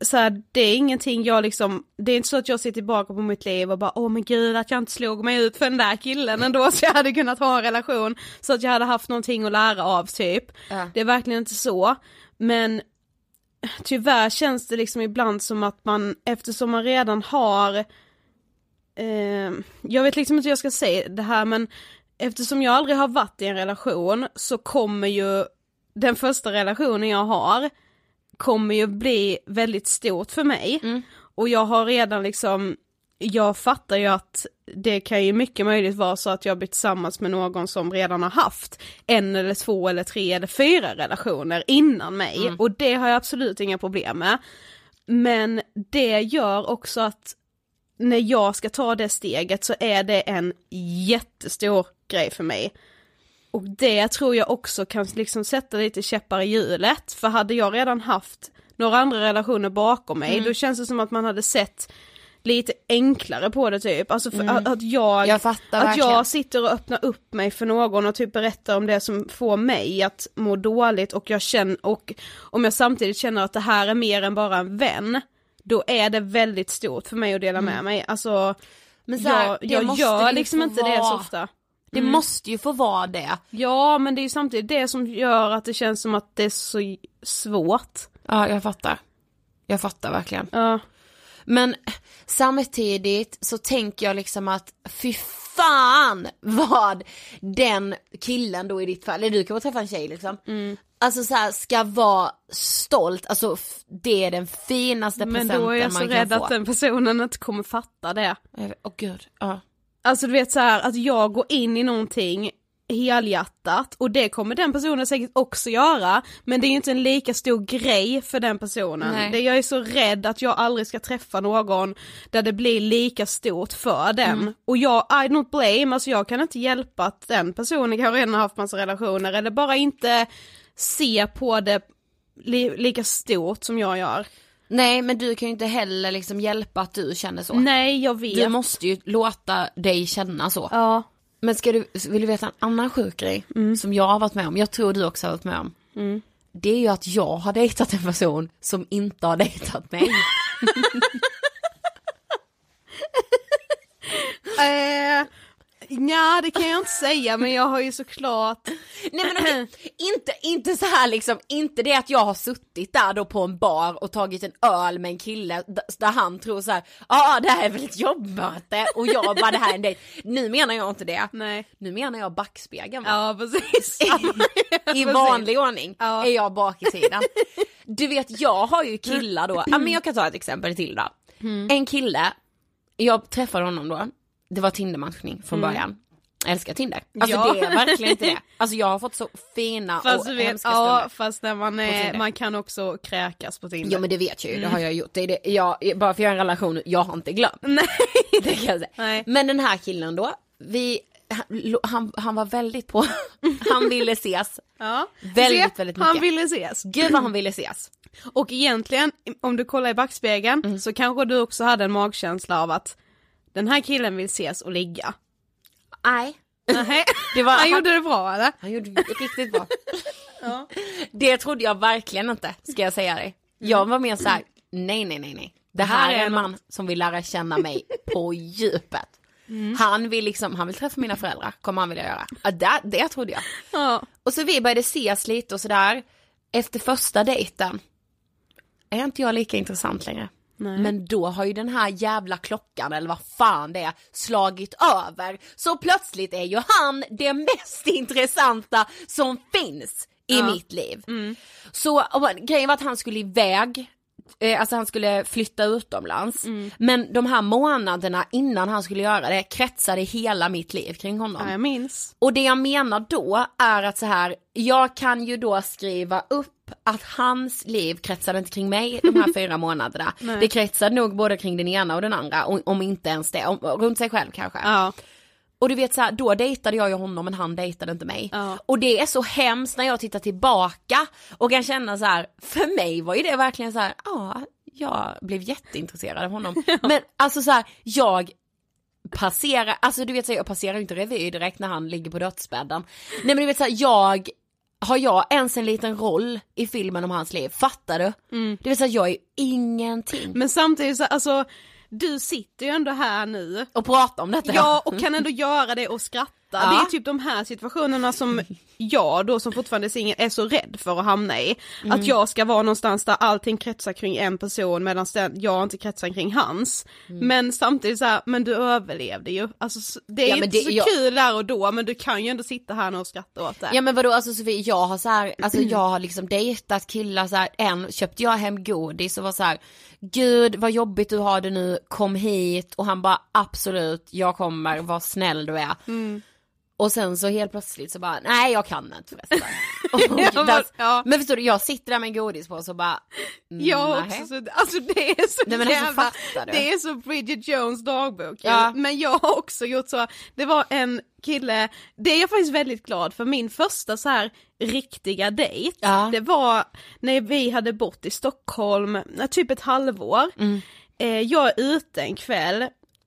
så här, det är ingenting jag liksom, det är inte så att jag ser tillbaka på mitt liv och bara åh men gud att jag inte slog mig ut för den där killen ändå så jag hade kunnat ha en relation så att jag hade haft någonting att lära av typ. Ja. Det är verkligen inte så. Men tyvärr känns det liksom ibland som att man, eftersom man redan har, eh, jag vet liksom inte hur jag ska säga det här men eftersom jag aldrig har varit i en relation så kommer ju den första relationen jag har kommer ju bli väldigt stort för mig. Mm. Och jag har redan liksom, jag fattar ju att det kan ju mycket möjligt vara så att jag blir tillsammans med någon som redan har haft en eller två eller tre eller fyra relationer innan mig och det har jag absolut inga problem med. Men det gör också att när jag ska ta det steget så är det en jättestor grej för mig. Och det tror jag också kan liksom sätta lite käppar i hjulet, för hade jag redan haft några andra relationer bakom mig, Mm. då känns det som att man hade sett lite enklare på det typ, alltså för att, att jag, Mm. Jag att verkligen. jag sitter och öppnar upp mig för någon och typ berättar om det som får mig att må dåligt och jag känner, och om jag samtidigt känner att det här är mer än bara en vän, då är det väldigt stort för mig att dela med mig, alltså Mm. Men så här, jag, jag gör liksom inte det så vara. ofta. Det Mm. måste ju få vara det. Ja men det är ju samtidigt det som gör att det känns som att det är så svårt. Ja, jag fattar. Jag fattar verkligen. Ja. Men samtidigt så tänker jag liksom att fy fan vad den killen då i ditt fall, eller du kan träffa en tjej liksom. Mm. Alltså så här, ska vara stolt, alltså det är den finaste Men presenten då är jag så man rädd kan få. att den personen inte kommer fatta det. Åh oh, gud, ja. Alltså du vet så här att jag går in i någonting helhjärtat och det kommer den personen säkert också göra men det är ju inte en lika stor grej för den personen. Nej. Det, jag är så rädd att jag aldrig ska träffa någon där det blir lika stort för den. Mm. Och jag, I don't blame, alltså jag kan inte hjälpa att den personen kanske redan har haft massa relationer eller bara inte se på det li, lika stort som jag gör. Nej men du kan ju inte heller liksom hjälpa att du känner så. Nej jag vet. Du måste ju låta dig känna så. Ja. Men ska du, vill du veta en annan sjuk grej som jag har varit med om, jag tror du också har varit med om. Mm. Det är ju att jag har dejtat en person som inte har dejtat mig. Ja det kan jag inte säga men jag har ju såklart Nej men okej, inte, inte så här liksom, inte det att jag har suttit där då på en bar och tagit en öl med en kille där han tror så här, ja ah, det här är väl ett jobbmöte och jag bara det här är en dejt. Nu menar jag inte det. Nej. Nu menar jag backspegeln va? Ja precis. I Precis. vanlig ordning Ja. är jag bak i tiden. Du vet jag har ju killar då, ja men jag kan ta ett exempel till då. Mm. En kille, jag träffade honom då, det var Tindermatchning från Mm. början. Jag älskar Tinder. Alltså Ja. det är verkligen inte det. Alltså jag har fått så fina Fast och vet, hemska ja stunder. fast när man är, man kan också kräkas på Tinder. Ja men det vet jag ju, det har jag gjort. Det är det, jag, bara för jag har en relation, jag har inte glömt. Nej. Det kan jag säga. Nej. Men den här killen då, vi han, han, han var väldigt på, han ville ses. Ja. Väldigt, Se, väldigt mycket. Han ville ses. Gud vad han ville ses. Och egentligen, om du kollar i backspegeln, Mm. så kanske du också hade en magkänsla av att den här killen vill ses och ligga. Nej. Det var, Han gjorde det bra eller? Han gjorde det riktigt bra. Det trodde jag verkligen inte, ska jag säga dig. Jag var mer så här: nej nej nej nej. Det här är en man som vill lära känna mig på djupet. Han vill liksom, han vill träffa mina föräldrar, kommer han vilja göra. Ja, det, det trodde jag. Ja. Och så vi började ses lite och sådär. Efter första dejten är inte jag lika intressant längre. Men då har ju den här jävla klockan eller vad fan det är slagit över. Så plötsligt är ju han det mest intressanta som finns i mitt liv. Så och, grejen var att han skulle iväg, eh, alltså han skulle flytta utomlands. Men de här månaderna innan han skulle göra det kretsade hela mitt liv kring honom. ja, jag minns. Och det jag menar då är att så här, jag kan ju då skriva upp att hans liv kretsade inte kring mig de här fyra månaderna. Det kretsade nog både kring den ena och den andra, om, om inte ens det, om, runt sig själv kanske. Ja. Och du vet så här, då dejtade jag ju honom men han dejtade inte mig. Ja. Och det är så hemskt när jag tittar tillbaka och kan känna så här, för mig var ju det verkligen så här, ja, jag blev jätteintresserad av honom. Men alltså så här, jag passerar, alltså du vet så här, jag passerar inte revy direkt när han ligger på dödsbädden. Nej men du vet så här, jag, har jag ens en liten roll i filmen om hans liv? Fattar du? Det vill säga jag är ju ingenting. Men samtidigt så, alltså, du sitter ju ändå här nu. Och prata om detta. Ja, och kan ändå göra det och skratta. Ja. Det är typ de här situationerna som jag då som fortfarande är singel är så rädd för att hamna i. Mm. Att jag ska vara någonstans där allting kretsar kring en person medan jag inte kretsar kring hans. Mm. Men samtidigt så här, men du överlevde ju. Alltså det är Ja, inte det- så jag- kul där och då men du kan ju ändå sitta här och skratta åt det. Ja men vadå alltså Sofie, jag har så här, alltså jag har liksom dejtat killar så här, en köpte jag hem godis och var så här, gud vad jobbigt du har det nu, kom hit och han bara absolut, jag kommer, vad snäll du är. Och sen så helt plötsligt så bara, nej jag kan inte förresten. Och Ja, men- där- ja. Men förstår du, jag sitter där med en godispåse och bara, mm, Jag också, så, alltså det är så Nej, men alltså, jävla, du? det är så Bridget Jones dagbok. Ja. Men jag har också gjort så, det var en kille, det är jag faktiskt väldigt glad för, min första så här riktiga dejt, Ja. det var när vi hade bott i Stockholm, typ ett halvår. Mm. Eh, jag är ute en kväll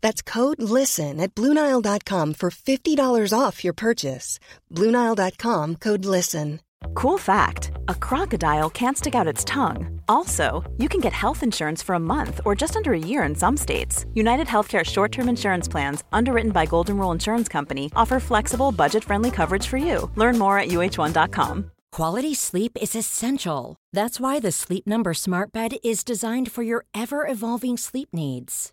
That's code LISTEN at Bluenile.com for $50 off your purchase. Bluenile.com code LISTEN. Cool fact a crocodile can't stick out its tongue. Also, you can get health insurance for a month or just under a year in some states. United Healthcare short term insurance plans, underwritten by Golden Rule Insurance Company, offer flexible, budget friendly coverage for you. Learn more at uh1.com. Quality sleep is essential. That's why the Sleep Number Smart Bed is designed for your ever evolving sleep needs.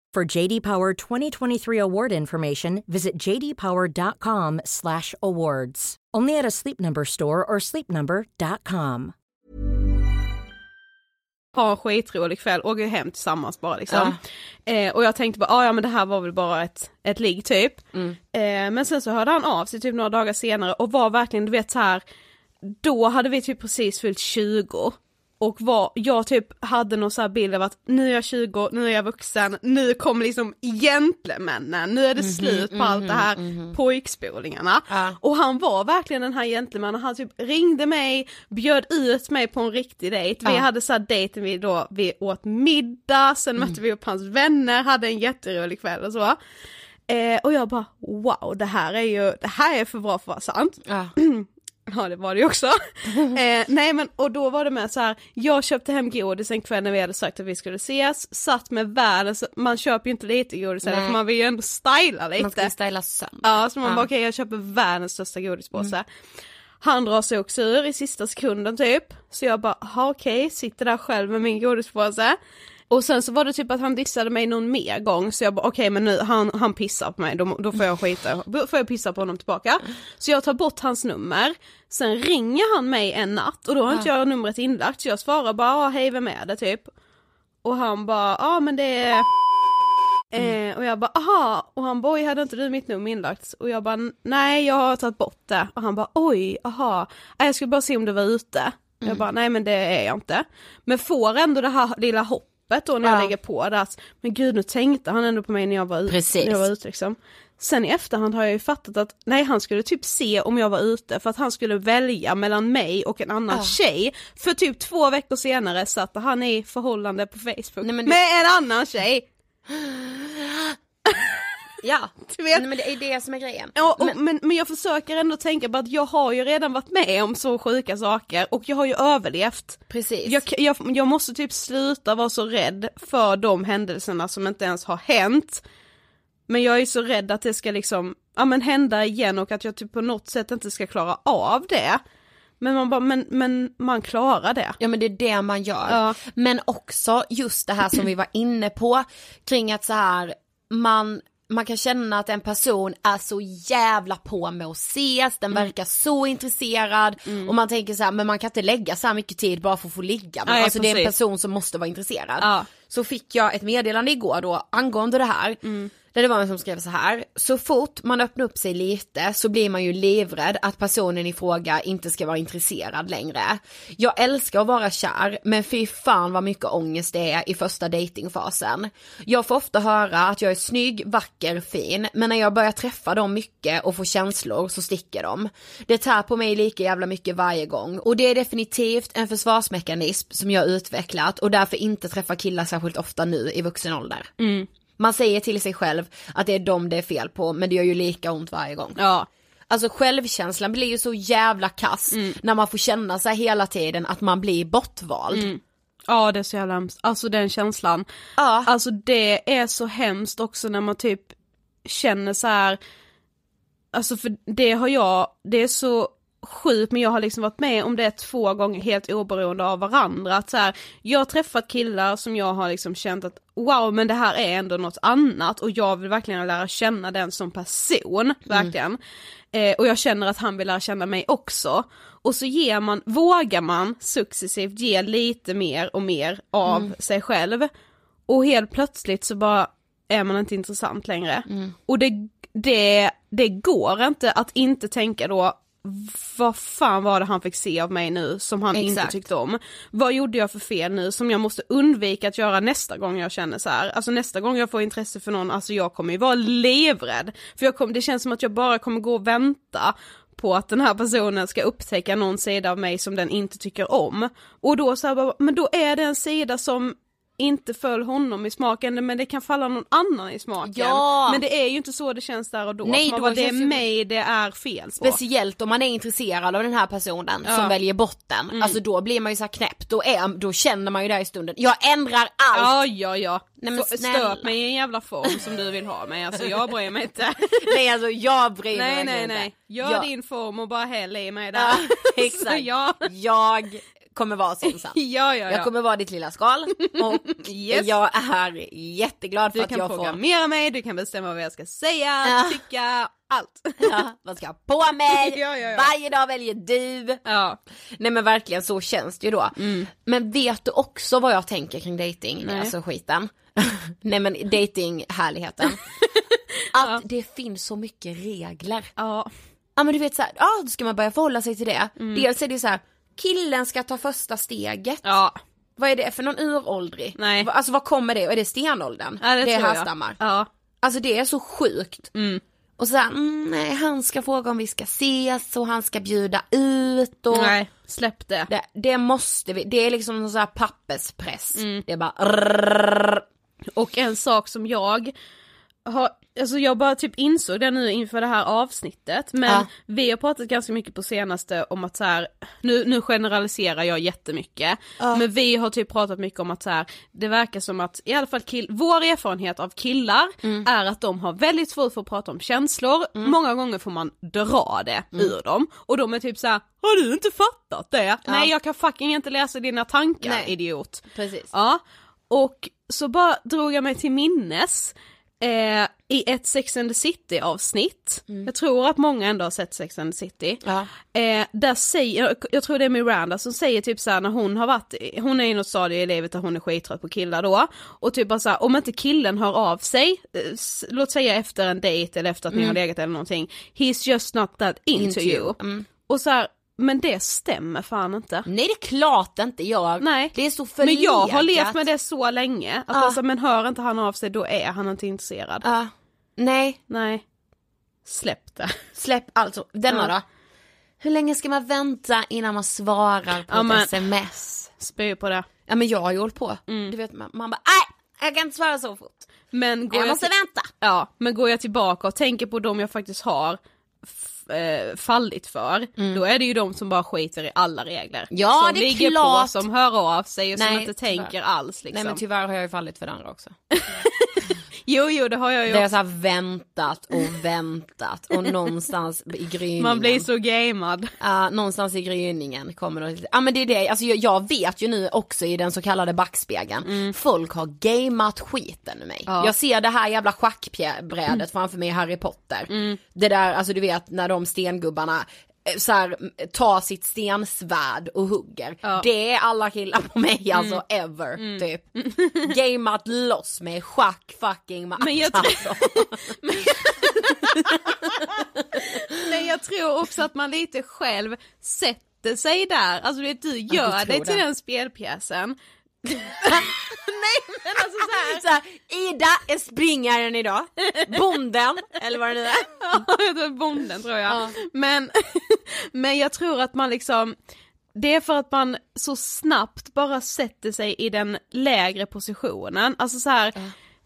For JD Power 2023 award information, visit jdpower.com/awards. Only at a Sleep Number store or sleepnumber.com. ha skitrolig kväll, åka hem tillsammans bara liksom. Eh, och jag tänkte bara, ah, ja men det här var väl bara ett, ett ligg typ. Eh, men sen så hörde han av sig typ några dagar senare och var verkligen, du vet så här. då hade vi typ precis fyllt 20. Och var, jag typ hade någon så här bild av att nu är jag 20, nu är jag vuxen, nu kommer liksom gentlemännen, nu är det slut på allt det här pojkspolingarna. Ja. Och han var verkligen den här gentlemannen, han typ ringde mig, bjöd ut mig på en riktig dejt. Vi Ja. hade så här dejten vi då, vi åt middag, sen mötte vi upp hans vänner, hade en jätterolig kväll och så. Eh, och jag bara wow, det här är ju, det här är för bra för att vara sant. Ja. Ja det var det ju också. eh, nej men och då var det med så här, jag köpte hem godis en kväll när vi hade sagt att vi skulle ses, satt med världens, man köper ju inte lite godis heller för man vill ju ändå styla lite. Man ska ju styla sönder. Ja så man Ja. bara okej jag köper världens största godispåse. Han drar sig också ur i sista sekunden typ. Så jag bara, "Jaha, okej, sitter där själv med min godispåse. Och sen så var det typ att han dissade mig någon mer gång så jag bara okej men nu han, han pissar på mig då, då får jag skita, då får jag pissa på honom tillbaka. Så jag tar bort hans nummer, sen ringer han mig en natt och då har inte jag numret inlagt så jag svarar bara "Ah, hej vem är det typ. Och han bara ja men det är Eh, och jag bara aha, och han bara oj hade inte du mitt nummer inlagt? Och jag bara nej jag har tagit bort det. Och han bara oj, aha, jag skulle bara se om du var ute. Jag bara nej men det är jag inte. Men får ändå det här lilla hoppet då när jag Ja. lägger på det att men gud nu tänkte han ändå på mig när jag var, ute, Precis. när jag var ute liksom. Sen i efterhand har jag ju fattat att nej han skulle typ se om jag var ute för att han skulle välja mellan mig och en annan Ja. tjej. För typ två veckor senare satt han i förhållande på Facebook Nej, du- med en annan tjej. Ja, Du vet. Nej, men det är det som är grejen. Ja, och, Men- men, men, jag försöker ändå tänka på att jag har ju redan varit med om så sjuka saker och jag har ju överlevt. Precis. Jag, jag, jag måste typ sluta vara så rädd för de händelserna som inte ens har hänt. Men jag är så rädd att det ska liksom, ja men hända igen och att jag typ på något sätt inte ska klara av det. Men man bara, men, men man klarar det. Ja men det är det man gör. Ja. Men också just det här som vi var inne på kring att så här man man kan känna att en person är så jävla på med att ses, den Mm. verkar så intresserad och man tänker så här, men man kan inte lägga så här mycket tid bara för att få ligga med. Nej, Alltså det är en person som måste vara intresserad. Ja. Så fick jag ett meddelande igår då angående det här. Mm. Där det var en som skrev så här, så fort man öppnar upp sig lite så blir man ju livrädd att personen i fråga inte ska vara intresserad längre. Jag älskar att vara kär, men fy fan vad mycket ångest det är i första datingfasen. Jag får ofta höra att jag är snygg, vacker, fin, men när jag börjar träffa dem mycket och får känslor så sticker de. Det tär på mig lika jävla mycket varje gång och det är definitivt en försvarsmekanism som jag har utvecklat och därför inte träffar killar särskilt ofta nu i vuxen ålder. Mm. Man säger till sig själv att det är dem det är fel på men det gör ju lika ont varje gång. Ja. Alltså självkänslan blir ju så jävla kass när man får känna sig hela tiden att man blir bortvald. Ja det är så jävla hemskt, alltså den känslan. Ja. Alltså det är så hemskt också när man typ känner så här. Alltså för det har jag, det är så sjukt men jag har liksom varit med om det två gånger helt oberoende av varandra. Att så här, jag har träffat killar som jag har liksom känt att wow men det här är ändå något annat och jag vill verkligen lära känna den som person, verkligen. Eh, och jag känner att han vill lära känna mig också. Och så ger man, vågar man successivt ge lite mer och mer av sig själv. Och helt plötsligt så bara är man inte intressant längre. Och det, det, det går inte att inte tänka då vad fan var det han fick se av mig nu som han inte Exakt. tyckte om? Vad gjorde jag för fel nu som jag måste undvika att göra nästa gång jag känner så här? Alltså nästa gång jag får intresse för någon, alltså jag kommer ju vara livrädd. För jag kommer, det känns som att jag bara kommer gå och vänta på att den här personen ska upptäcka någon sida av mig som den inte tycker om. Och då så här, men då är det en sida som inte föll honom i smaken men det kan falla någon annan i smaken. Ja. Men det är ju inte så det känns där och då. Nej, då bara, det är ju- mig det är fel på. Speciellt om man är intresserad av den här personen Ja. som väljer botten. Mm. Alltså då blir man ju så här knäpp, då, är, då känner man ju där i stunden, jag ändrar allt! Ja, ja, ja. Nej, men. Stöp mig i en jävla form som du vill ha mig, alltså jag bryr mig inte. Nej alltså jag bryr mig nej, nej, nej. inte. Gör Jag- din form och bara häll i mig där. Ja, exakt. ja. Jag kommer vara sån sen. Ja, ja, ja. Jag kommer vara ditt lilla skal och Yes. jag är jätteglad för Du att kan jag får mer av mig, du kan bestämma vad jag ska säga, Ja. tycka, allt. ja, vad ska jag ha på mig? Ja, ja, ja. Varje dag väljer du. Ja. Nej men verkligen så känns det ju då. Men vet du också vad jag tänker kring dating, Nej. alltså skiten. Nej men dating härligheten. Att det finns så mycket regler. Ja. Ja men du vet såhär, ja då ska man börja förhålla sig till det. Dels är det så här, killen ska ta första steget. Ja. Vad är det för någon uråldrig? Nej. Alltså vad kommer det? Är det stenåldern? Ja, det, det härstammar. Ja. Alltså det är så sjukt. Mm. Och så här, mm, nej han ska fråga om vi ska ses och han ska bjuda ut och Nej, släpp det. det, det måste vi, det är liksom någon sån här papperspress. Mm. Det är bara. Och en sak som jag har, alltså jag bara typ insåg det nu inför det här avsnittet, men Ja. vi har pratat ganska mycket på senaste om att så här, nu, nu generaliserar jag jättemycket, Ja. men vi har typ pratat mycket om att så här, det verkar som att, i alla fall kill, vår erfarenhet av killar Mm. är att de har väldigt svårt för att prata om känslor, många gånger får man dra det Mm. ur dem, och de är typ så här, har du inte fattat det? Nej jag kan fucking inte läsa dina tankar Nej. idiot. Precis. Ja, och så bara drog jag mig till minnes eh, i ett Sex and the City avsnitt, jag tror att många ändå har sett Sex and the City, Ja. eh, där säger, jag tror det är Miranda som säger typ såhär när hon har varit, hon är i något stadie i livet där hon är skittrött på killar då, och typ bara såhär, om inte killen hör av sig, eh, låt säga efter en dejt eller efter att ni har legat eller någonting, he's just not that into, Into you. you. Mm. Och så här, men det stämmer fan inte. Nej det är klart inte jag. Nej. Det är så Men förlegat. jag har levt med det så länge, att Ja. alltså, men hör inte han av sig då är han inte intresserad. Ja. nej, Nej. Släpp det. släpp alltså. Denna Ja. då. Hur länge ska man vänta innan man svarar på Ja, ett men- sms? Spy på det. Ja men jag har ju hållit på. Mm. Du vet man, man bara nej, jag kan inte svara så fort. Men går Jag jag, måste vänta. Ja, men går jag tillbaka och tänker på de jag faktiskt har eh, fallit för, då är det ju de som bara skiter i alla regler. Mm. Ja, som det är ligger klart. på, som hör av sig och som Nej, inte tyvärr. tänker alls liksom. Nej men tyvärr har jag ju fallit för det andra också. jo, jo, det har jag ju jag också. så här väntat och väntat och någonstans i gryningen. Man blir så gamad. Ja, någonstans i gryningen kommer det Ja men det är det, alltså jag, jag vet ju nu också i den så kallade backspegeln, folk har gameat skiten ur mig. Mm. Ja. Jag ser det här jävla schackbrädet framför mig i Harry Potter. Mm. Det där, alltså du vet när de stengubbarna så här, tar sitt stensvärd och hugger. Ja. Mm. Det är alla killar på mig alltså ever typ. Gameat loss med schack fucking match Men jag tror- alltså. Men jag tror också att man lite själv sätter sig där, alltså du vet du gör dig till det. den spelpjäsen. Nej men alltså så här. Så här, Ida är springaren idag, bonden, eller vad det nu är. Ja, bonden tror jag. Men, men jag tror att man liksom, det är för att man så snabbt bara sätter sig i den lägre positionen. Alltså så här,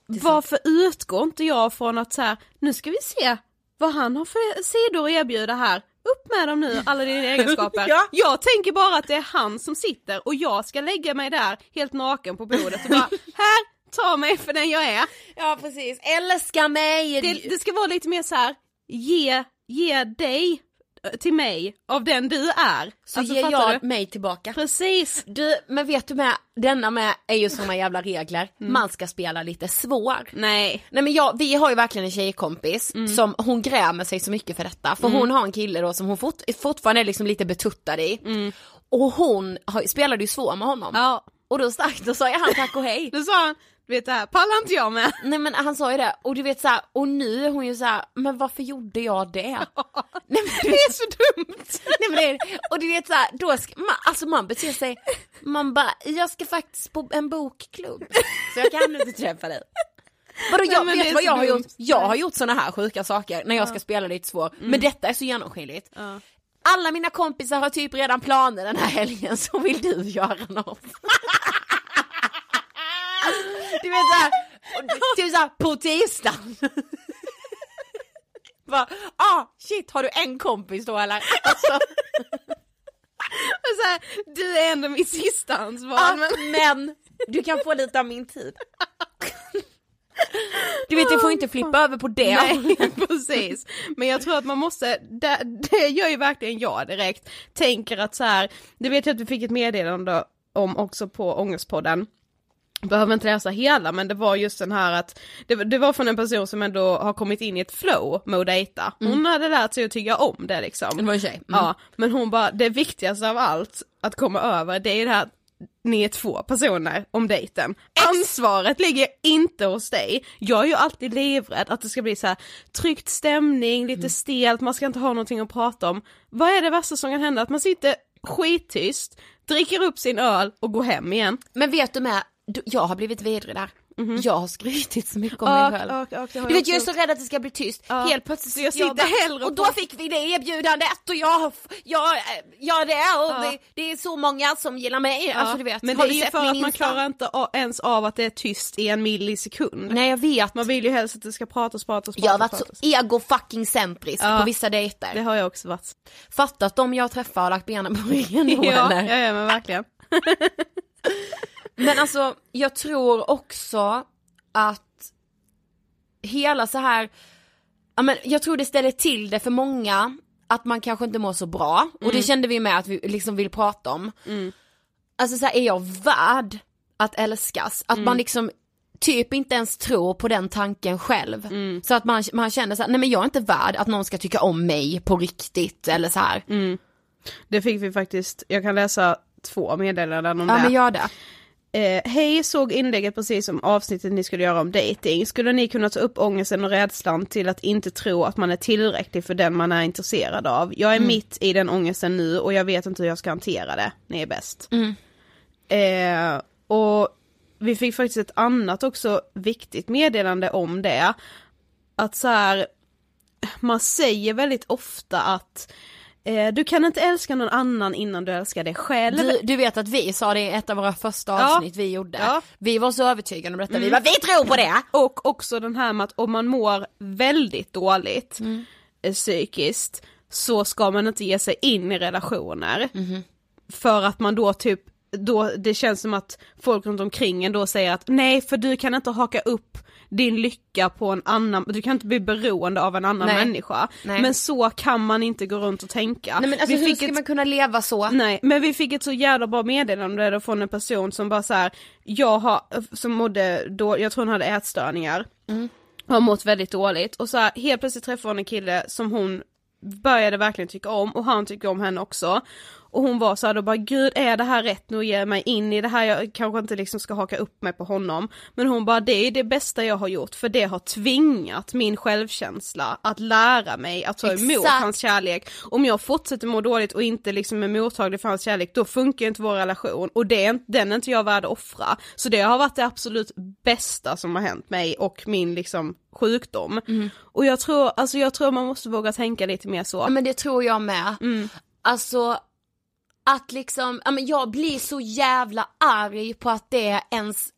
varför utgår inte jag från att så här, nu ska vi se vad han har för sidor att erbjuda här. Upp med dem nu, alla dina egenskaper. Ja. Jag tänker bara att det är han som sitter och jag ska lägga mig där helt naken på bordet och bara, här, ta mig för den jag är. Ja precis, älska mig! Det, det ska vara lite mer så här, ge, ge dig till mig av den du är. så Alltså, ger jag du? mig tillbaka. Precis. Du, men vet du med, denna med är ju såna jävla regler, man ska spela lite svår. Nej. Nej men jag, vi har ju verkligen en tjejkompis som hon grämer sig så mycket för detta, för hon har en kille då som hon fort, fortfarande är liksom lite betuttad i. Och hon har, spelade ju svår med honom. Ja, Och då stack, då sa jag han tack och hej. då sa han, du vet det här pallar inte jag med. Nej men han sa ju det, och du vet så här, och nu är hon ju så här, men varför gjorde jag det? Nej, men, Det är så dumt. Nej men det är, och du vet såhär, då ska man, alltså man beter sig, man bara, jag ska faktiskt på en bokklubb, så jag kan inte träffa dig. Vadå Nej, jag, det vet vad så jag har gjort? Jag har gjort såna här sjuka saker när jag ska spela lite svår, men detta är så genomskinligt. Ja. Alla mina kompisar har typ redan planer den här helgen, så vill du göra något? du vet såhär, typ såhär på tisdagen. Bara, ah shit har du en kompis då eller? Alltså, här, du är ändå mitt sista ansvar. ah, men... men du kan få lite av min tid. Du vet jag får inte flippa över på det. Nej, precis. Men jag tror att man måste, det, det gör ju verkligen jag direkt, tänker att så här, det vet jag att vi fick ett meddelande om också på Ångestpodden, behöver inte läsa hela men det var just den här att det, det var från en person som ändå har kommit in i ett flow med att dejta. Hon hade lärt sig att tycka om det liksom. Det var en tjej. Mm. Ja, men hon bara, det viktigaste av allt att komma över det är det här att ni är två personer om dejten. Ansvaret ligger inte hos dig. Jag är ju alltid livrädd att det ska bli så här tryckt stämning, lite stelt, man ska inte ha någonting att prata om. Vad är det värsta som kan hända? Att man sitter skittyst, dricker upp sin öl och går hem igen. Men vet du med, du, jag har blivit vidrig där. Jag har skrytit så mycket om Ja, mig själv. ja, ja, det har du jag vet jag är så rädd att det ska bli tyst. Ja. Helt plötsligt Så jag sitter sitter bara, hellre och då fick vi det erbjudandet och jag, jag, jag det och Ja. det, det är så många som gillar mig. Alltså du vet, men har det är ju för att man Insta? klarar inte ens av att det är tyst i en millisekund. Nej jag vet. Man vill ju helst att det ska pratas, pratas, pratas. Jag har varit så ego fucking centrisk Ja. på vissa dejter. Det har jag också varit. Fattat om jag träffar och lagt benen på ryggen då Ja, eller? ja, ja men verkligen. Men alltså jag tror också att hela så här, ja men jag tror det ställer till det för många att man kanske inte mår så bra och det kände vi med att vi liksom vill prata om. Alltså så här, är jag värd att älskas? Att man liksom typ inte ens tror på den tanken själv. Så att man, man känner så här, nej men jag är inte värd att någon ska tycka om mig på riktigt eller så här. Det fick vi faktiskt, jag kan läsa två meddelanden om Ja det. men gör det. Eh, Hej, såg inlägget precis som avsnittet ni skulle göra om dating. Skulle ni kunna ta upp ångesten och rädslan till att inte tro att man är tillräcklig för den man är intresserad av? Jag är mitt i den ångesten nu och jag vet inte hur jag ska hantera det. Ni är bäst. Eh, och vi fick faktiskt ett annat också viktigt meddelande om det. Att så här, man säger väldigt ofta att du kan inte älska någon annan innan du älskar dig själv. Du, du vet att vi sa det i ett av våra första Ja. avsnitt vi gjorde. Ja. Vi var så övertygade om detta, vi bara vi tror på det! Och också den här med att om man mår väldigt dåligt eh, psykiskt så ska man inte ge sig in i relationer. För att man då typ, då det känns som att folk runt omkring en då säger att nej för du kan inte haka upp din lycka på en annan, du kan inte bli beroende av en annan Nej. människa. Nej. Men så kan man inte gå runt och tänka. Nej men alltså Vi hur fick ska ett- man kunna leva så? Nej, men vi fick ett så jävla bra meddelande då från en person som bara så här, jag har, som mådde då, jag tror hon hade ätstörningar. Har mått väldigt dåligt och så här, helt plötsligt träffade hon en kille som hon började verkligen tycka om och han tycker om henne också. Och hon var så här då bara gud är det här rätt nu att ge mig in i det här, jag kanske inte liksom ska haka upp mig på honom. Men hon bara det är det bästa jag har gjort för det har tvingat min självkänsla att lära mig att ta emot Exakt. hans kärlek. Om jag fortsätter må dåligt och inte liksom är mottaglig för hans kärlek då funkar inte vår relation och det är, den är inte jag värd att offra. Så det har varit det absolut bästa som har hänt mig och min liksom sjukdom. Och jag tror, alltså jag tror man måste våga tänka lite mer så. Ja men det tror jag med. Alltså att liksom, ja men jag blir så jävla arg på att det ens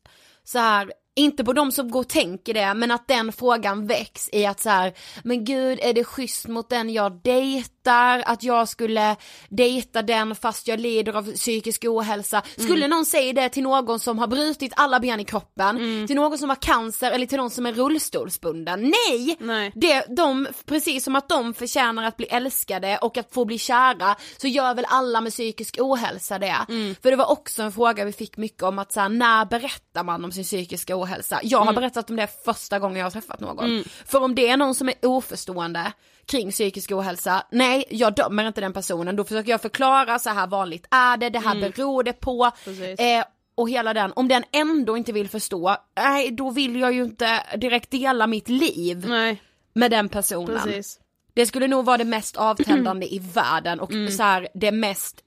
så här inte på de som går och tänker det, men att den frågan väcks i att så här, men gud är det schysst mot den jag dejtar, att jag skulle dejta den fast jag lider av psykisk ohälsa. Skulle någon säga det till någon som har brutit alla ben i kroppen, till någon som har cancer eller till någon som är rullstolsbunden? Nej! Nej. Det, de, precis som att de förtjänar att bli älskade och att få bli kära så gör väl alla med psykisk ohälsa det. För det var också en fråga vi fick mycket om att så här, när berättar man om sin psykiska ohälsa? Jag har berättat om det första gången jag har träffat någon. För om det är någon som är oförstående kring psykisk ohälsa, nej jag dömer inte den personen, då försöker jag förklara så här vanligt är det, det här beror det på. Eh, och hela den, om den ändå inte vill förstå, nej då vill jag ju inte direkt dela mitt liv Nej, med den personen. precis. Det skulle nog vara det mest avtändande i världen och så här, det mest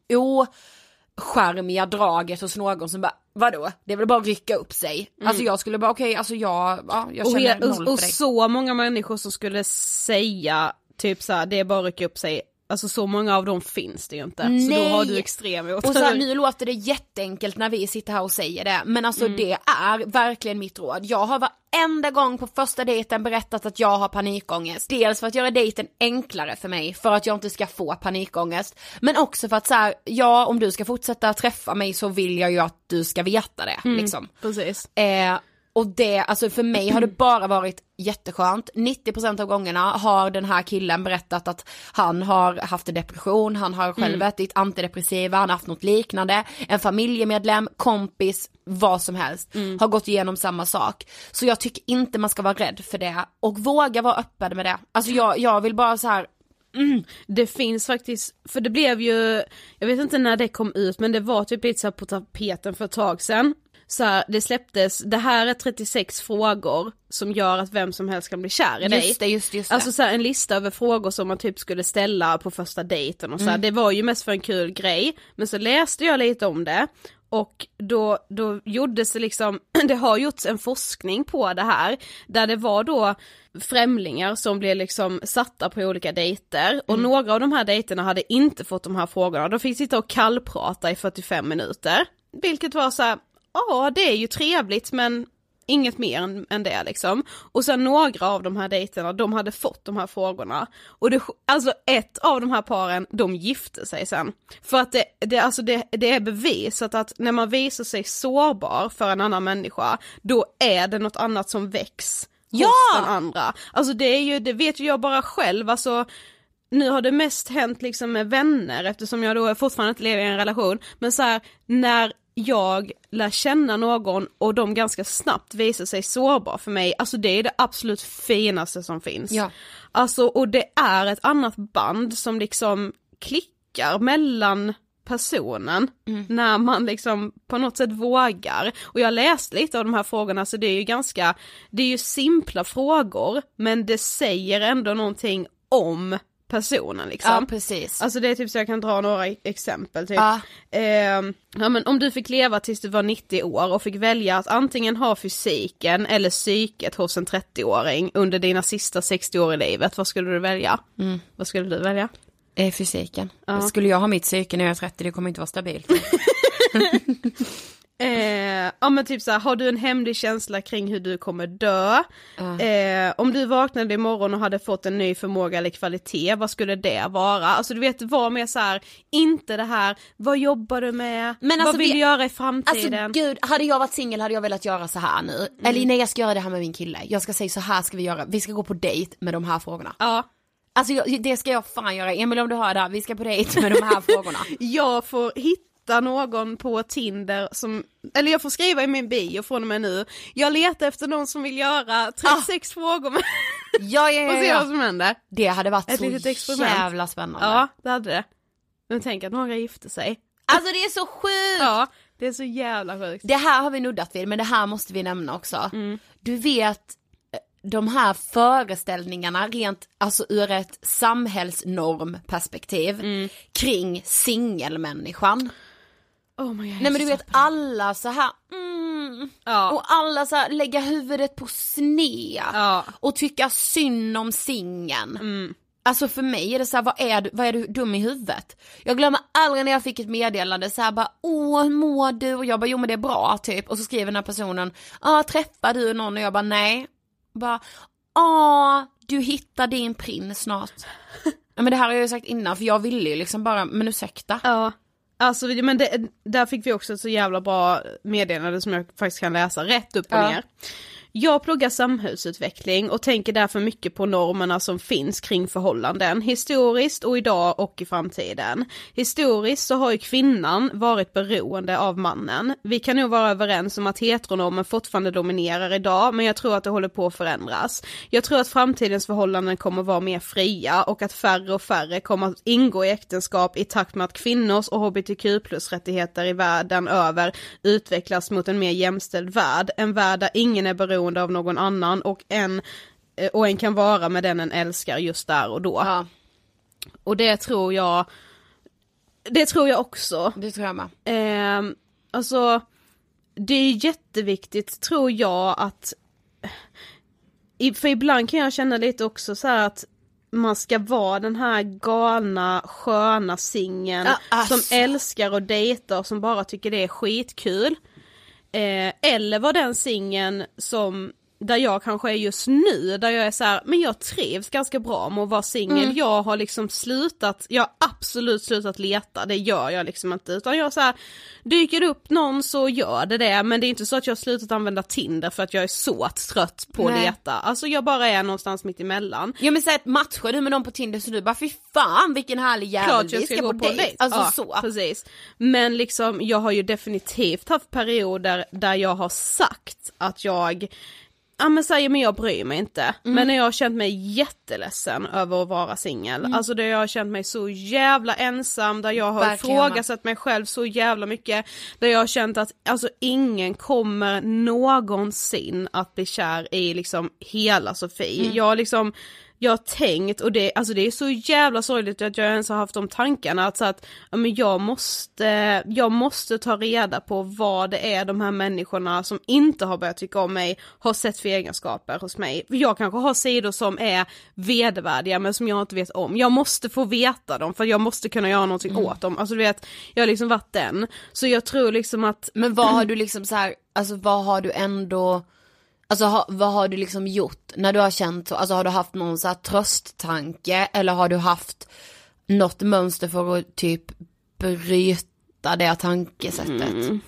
ocharmiga draget hos någon som bara, vadå, det är väl bara att rycka upp sig. Alltså jag skulle bara, okej alltså jag, ja, jag Och, känner he- noll och, för och dig. så många människor som skulle säga typ så här, det är bara att rycka upp sig. Alltså så många av dem finns det ju inte. Så då Nej. har du extrem Och så här, nu låter det jätteenkelt när vi sitter här och säger det, men alltså det är verkligen mitt råd. Jag har varenda gång på första dejten berättat att jag har panikångest. Dels för att göra dejten enklare för mig, för att jag inte ska få panikångest. Men också för att så här, ja om du ska fortsätta träffa mig så vill jag ju att du ska veta det liksom. Precis. Eh, och det, alltså för mig har det bara varit jätteskönt. 90% av gångerna har den här killen berättat att han har haft en depression, han har själv ätit antidepressiva, han har haft något liknande. En familjemedlem, kompis, vad som helst har gått igenom samma sak. Så jag tycker inte man ska vara rädd för det och våga vara öppen med det. Alltså jag, jag vill bara så här Det finns faktiskt, för det blev ju, jag vet inte när det kom ut men det var typ lite så på tapeten för ett tag sedan. Så här, det släpptes, det här är 36 frågor som gör att vem som helst kan bli kär i dig. Just det, just, just det. Alltså så här, en lista över frågor som man typ skulle ställa på första dejten och så här. Mm. det var ju mest för en kul grej. Men så läste jag lite om det och då, då gjordes det liksom, det har gjorts en forskning på det här, där det var då främlingar som blev liksom satta på olika dejter och Mm. några av de här dejterna hade inte fått de här frågorna, de fick sitta och kallprata i 45 minuter. Vilket var så här, ja det är ju trevligt men inget mer än, än det liksom. Och sen några av de här dejterna, de hade fått de här frågorna. Och det, alltså ett av de här paren, de gifte sig sen. För att det, det, alltså det, det är bevisat att när man visar sig sårbar för en annan människa, då är det något annat som väcks hos Ja! den andra. Alltså det är ju, det vet ju jag bara själv, alltså nu har det mest hänt liksom med vänner eftersom jag då fortfarande inte lever i en relation, men så här, när jag lär känna någon och de ganska snabbt visar sig sårbar för mig, alltså det är det absolut finaste som finns. Ja. Alltså och det är ett annat band som liksom klickar mellan personen när man liksom på något sätt vågar. Och jag läste lite av de här frågorna så det är ju ganska, det är ju simpla frågor men det säger ändå någonting om personen liksom. Ja precis. Alltså det är typ så jag kan dra några e- exempel typ. Ja. Ehm, ja men om du fick leva tills du var 90 år och fick välja att antingen ha fysiken eller psyket hos en 30-åring under dina sista 60 år i livet, vad skulle du välja? Mm. Vad skulle du välja? Eh, fysiken. Ja. Skulle jag ha mitt psyke när jag är 30, det kommer inte vara stabilt. Eh, ja men typ så här, har du en hemlig känsla kring hur du kommer dö? Ja. Eh, om du vaknade imorgon och hade fått en ny förmåga eller kvalitet, vad skulle det vara? Alltså du vet, var mer så här, inte det här, vad jobbar du med? Men alltså, vad vill vi- du göra i Alltså framtiden? gud, hade jag varit singel hade jag velat göra så här nu. Eller nej jag ska göra det här med min kille. Jag ska säga så här ska vi göra, vi ska gå på dejt med de här frågorna. ja. Alltså jag, det ska jag fan göra. Emil om du hör det här, vi ska på dejt med de här frågorna. jag får hitta någon på Tinder som, eller jag får skriva i min bio från och med nu, jag letar efter någon som vill göra 36 frågor med Ja, ja, och ja, se vad som händer. Det hade varit Ett så jävla spännande. Ja, det hade det. Men tänk att några gifte sig. Alltså det är så sjukt! Ja, det är så jävla sjukt. Det här har vi nuddat vid, men det här måste vi nämna också. Mm. Du vet, eh, de här föreställningarna rent, alltså ur ett samhällsnormperspektiv Mm. kring singelmänniskan. Oh my God, Nej men du vet alla så här, mm, Ja. och alla så här lägga huvudet på sned Ja. och tycka synd om singeln. Mm. Alltså för mig är det så här, vad är du, vad är du dum i huvudet? Jag glömmer aldrig när jag fick ett meddelande så här bara, åh hur mår du? Och jag bara, jo men det är bra typ. Och så skriver den här personen, ja träffar du någon? Och jag bara, nej. Bara, ja du hittar din prins snart. ja, men det här har jag ju sagt innan för jag ville ju liksom bara, men ursäkta. Ja. Alltså men det, där fick vi också ett så jävla bra meddelande som jag faktiskt kan läsa rätt upp och Ja. ner. Jag pluggar samhällsutveckling och tänker därför mycket på normerna som finns kring förhållanden, historiskt och idag och i framtiden. Historiskt så har ju kvinnan varit beroende av mannen. Vi kan nog vara överens om att heteronormen fortfarande dominerar idag, men jag tror att det håller på att förändras. Jag tror att framtidens förhållanden kommer vara mer fria och att färre och färre kommer att ingå i äktenskap i takt med att kvinnors och hbtq plus rättigheter i världen över utvecklas mot en mer jämställd värld, en värld där ingen är beroende av någon annan och en eh, och en kan vara med den en älskar just där och då. Ja, Och det tror jag, det tror jag också. det tror jag med. Eh, alltså, det är jätteviktigt tror jag att, för ibland kan jag känna lite också så att man ska vara den här galna sköna singeln alltså. som älskar och dejtar och som bara tycker det är skitkul. Eh, eller var den singeln som där jag kanske är just nu, där jag är så här, men jag trivs ganska bra med att vara singel. Mm. Jag har liksom slutat, jag har absolut slutat leta, det gör jag liksom inte. Utan jag så här, dyker upp någon så gör det det, men det är inte så att jag har slutat använda Tinder för att jag är så trött på att Nej. leta. Alltså jag bara är någonstans mitt emellan. Ja men säg att matchar du med någon på Tinder så du bara fy fan vilken härlig jävel, Klart jag vi ska gå på dejt. Alltså ja, så. Precis. Men liksom jag har ju definitivt haft perioder där jag har sagt att jag ja men säger men jag bryr mig inte. Men när jag har känt mig jätteledsen över att vara singel, alltså där jag har känt mig så jävla ensam, där jag har Verkligen. ifrågasatt mig själv så jävla mycket, där jag har känt att alltså ingen kommer någonsin att bli kär i liksom hela Sofie. Jag har liksom jag har tänkt och det, alltså det är så jävla sorgligt att jag ens har haft de tankarna att, så att ja, men jag, måste, jag måste ta reda på vad det är de här människorna som inte har börjat tycka om mig har sett för egenskaper hos mig. Jag kanske har sidor som är vedervärdiga men som jag inte vet om. Jag måste få veta dem för jag måste kunna göra någonting åt dem. Alltså du vet, jag har liksom varit den. Så jag tror liksom att Men vad har du liksom så här, alltså vad har du ändå, alltså ha, vad har du liksom gjort när du har känt så, alltså har du haft någon så här trösttanke? Eller har du haft något mönster för att typ bryta det tankesättet? Mm.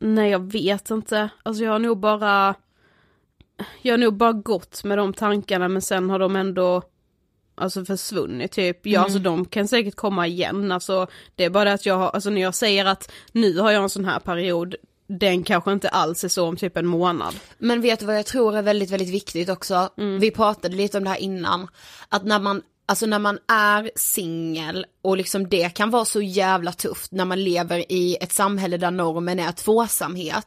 Nej jag vet inte, alltså jag har nog bara Jag har nog bara gått med de tankarna men sen har de ändå Alltså försvunnit typ, ja alltså de kan säkert komma igen, alltså det är bara det att jag har, alltså när jag säger att nu har jag en sån här period Den kanske inte alls är så om typ en månad Men vet du vad jag tror är väldigt, väldigt viktigt också? Vi pratade lite om det här innan. Att när man, alltså när man är singel och liksom det kan vara så jävla tufft när man lever i ett samhälle där normen är tvåsamhet.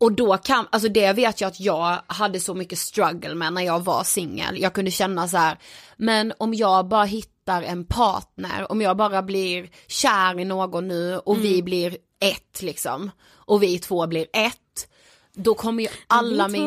Och då kan, alltså det vet jag att jag hade så mycket struggle med när jag var singel. Jag kunde känna så här, men om jag bara hittar en partner, om jag bara blir kär i någon nu och vi blir ett liksom, och vi två blir ett, då kommer ju alla min...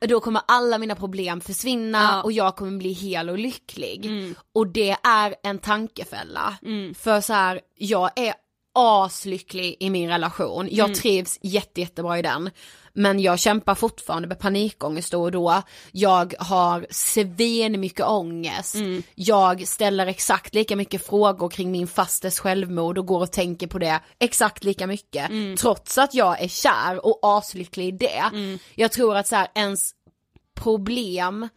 då kommer alla mina problem försvinna Ja. och jag kommer bli hel och lycklig. Och det är en tankefälla. För så här, jag är aslycklig i min relation, jag trivs jätte, jättebra i den. Men jag kämpar fortfarande med panikångest då och då. Jag har svin mycket ångest. Jag ställer exakt lika mycket frågor kring min fastes självmord och går och tänker på det exakt lika mycket. Trots att jag är kär och aslycklig i det. Jag tror att så här, ens problem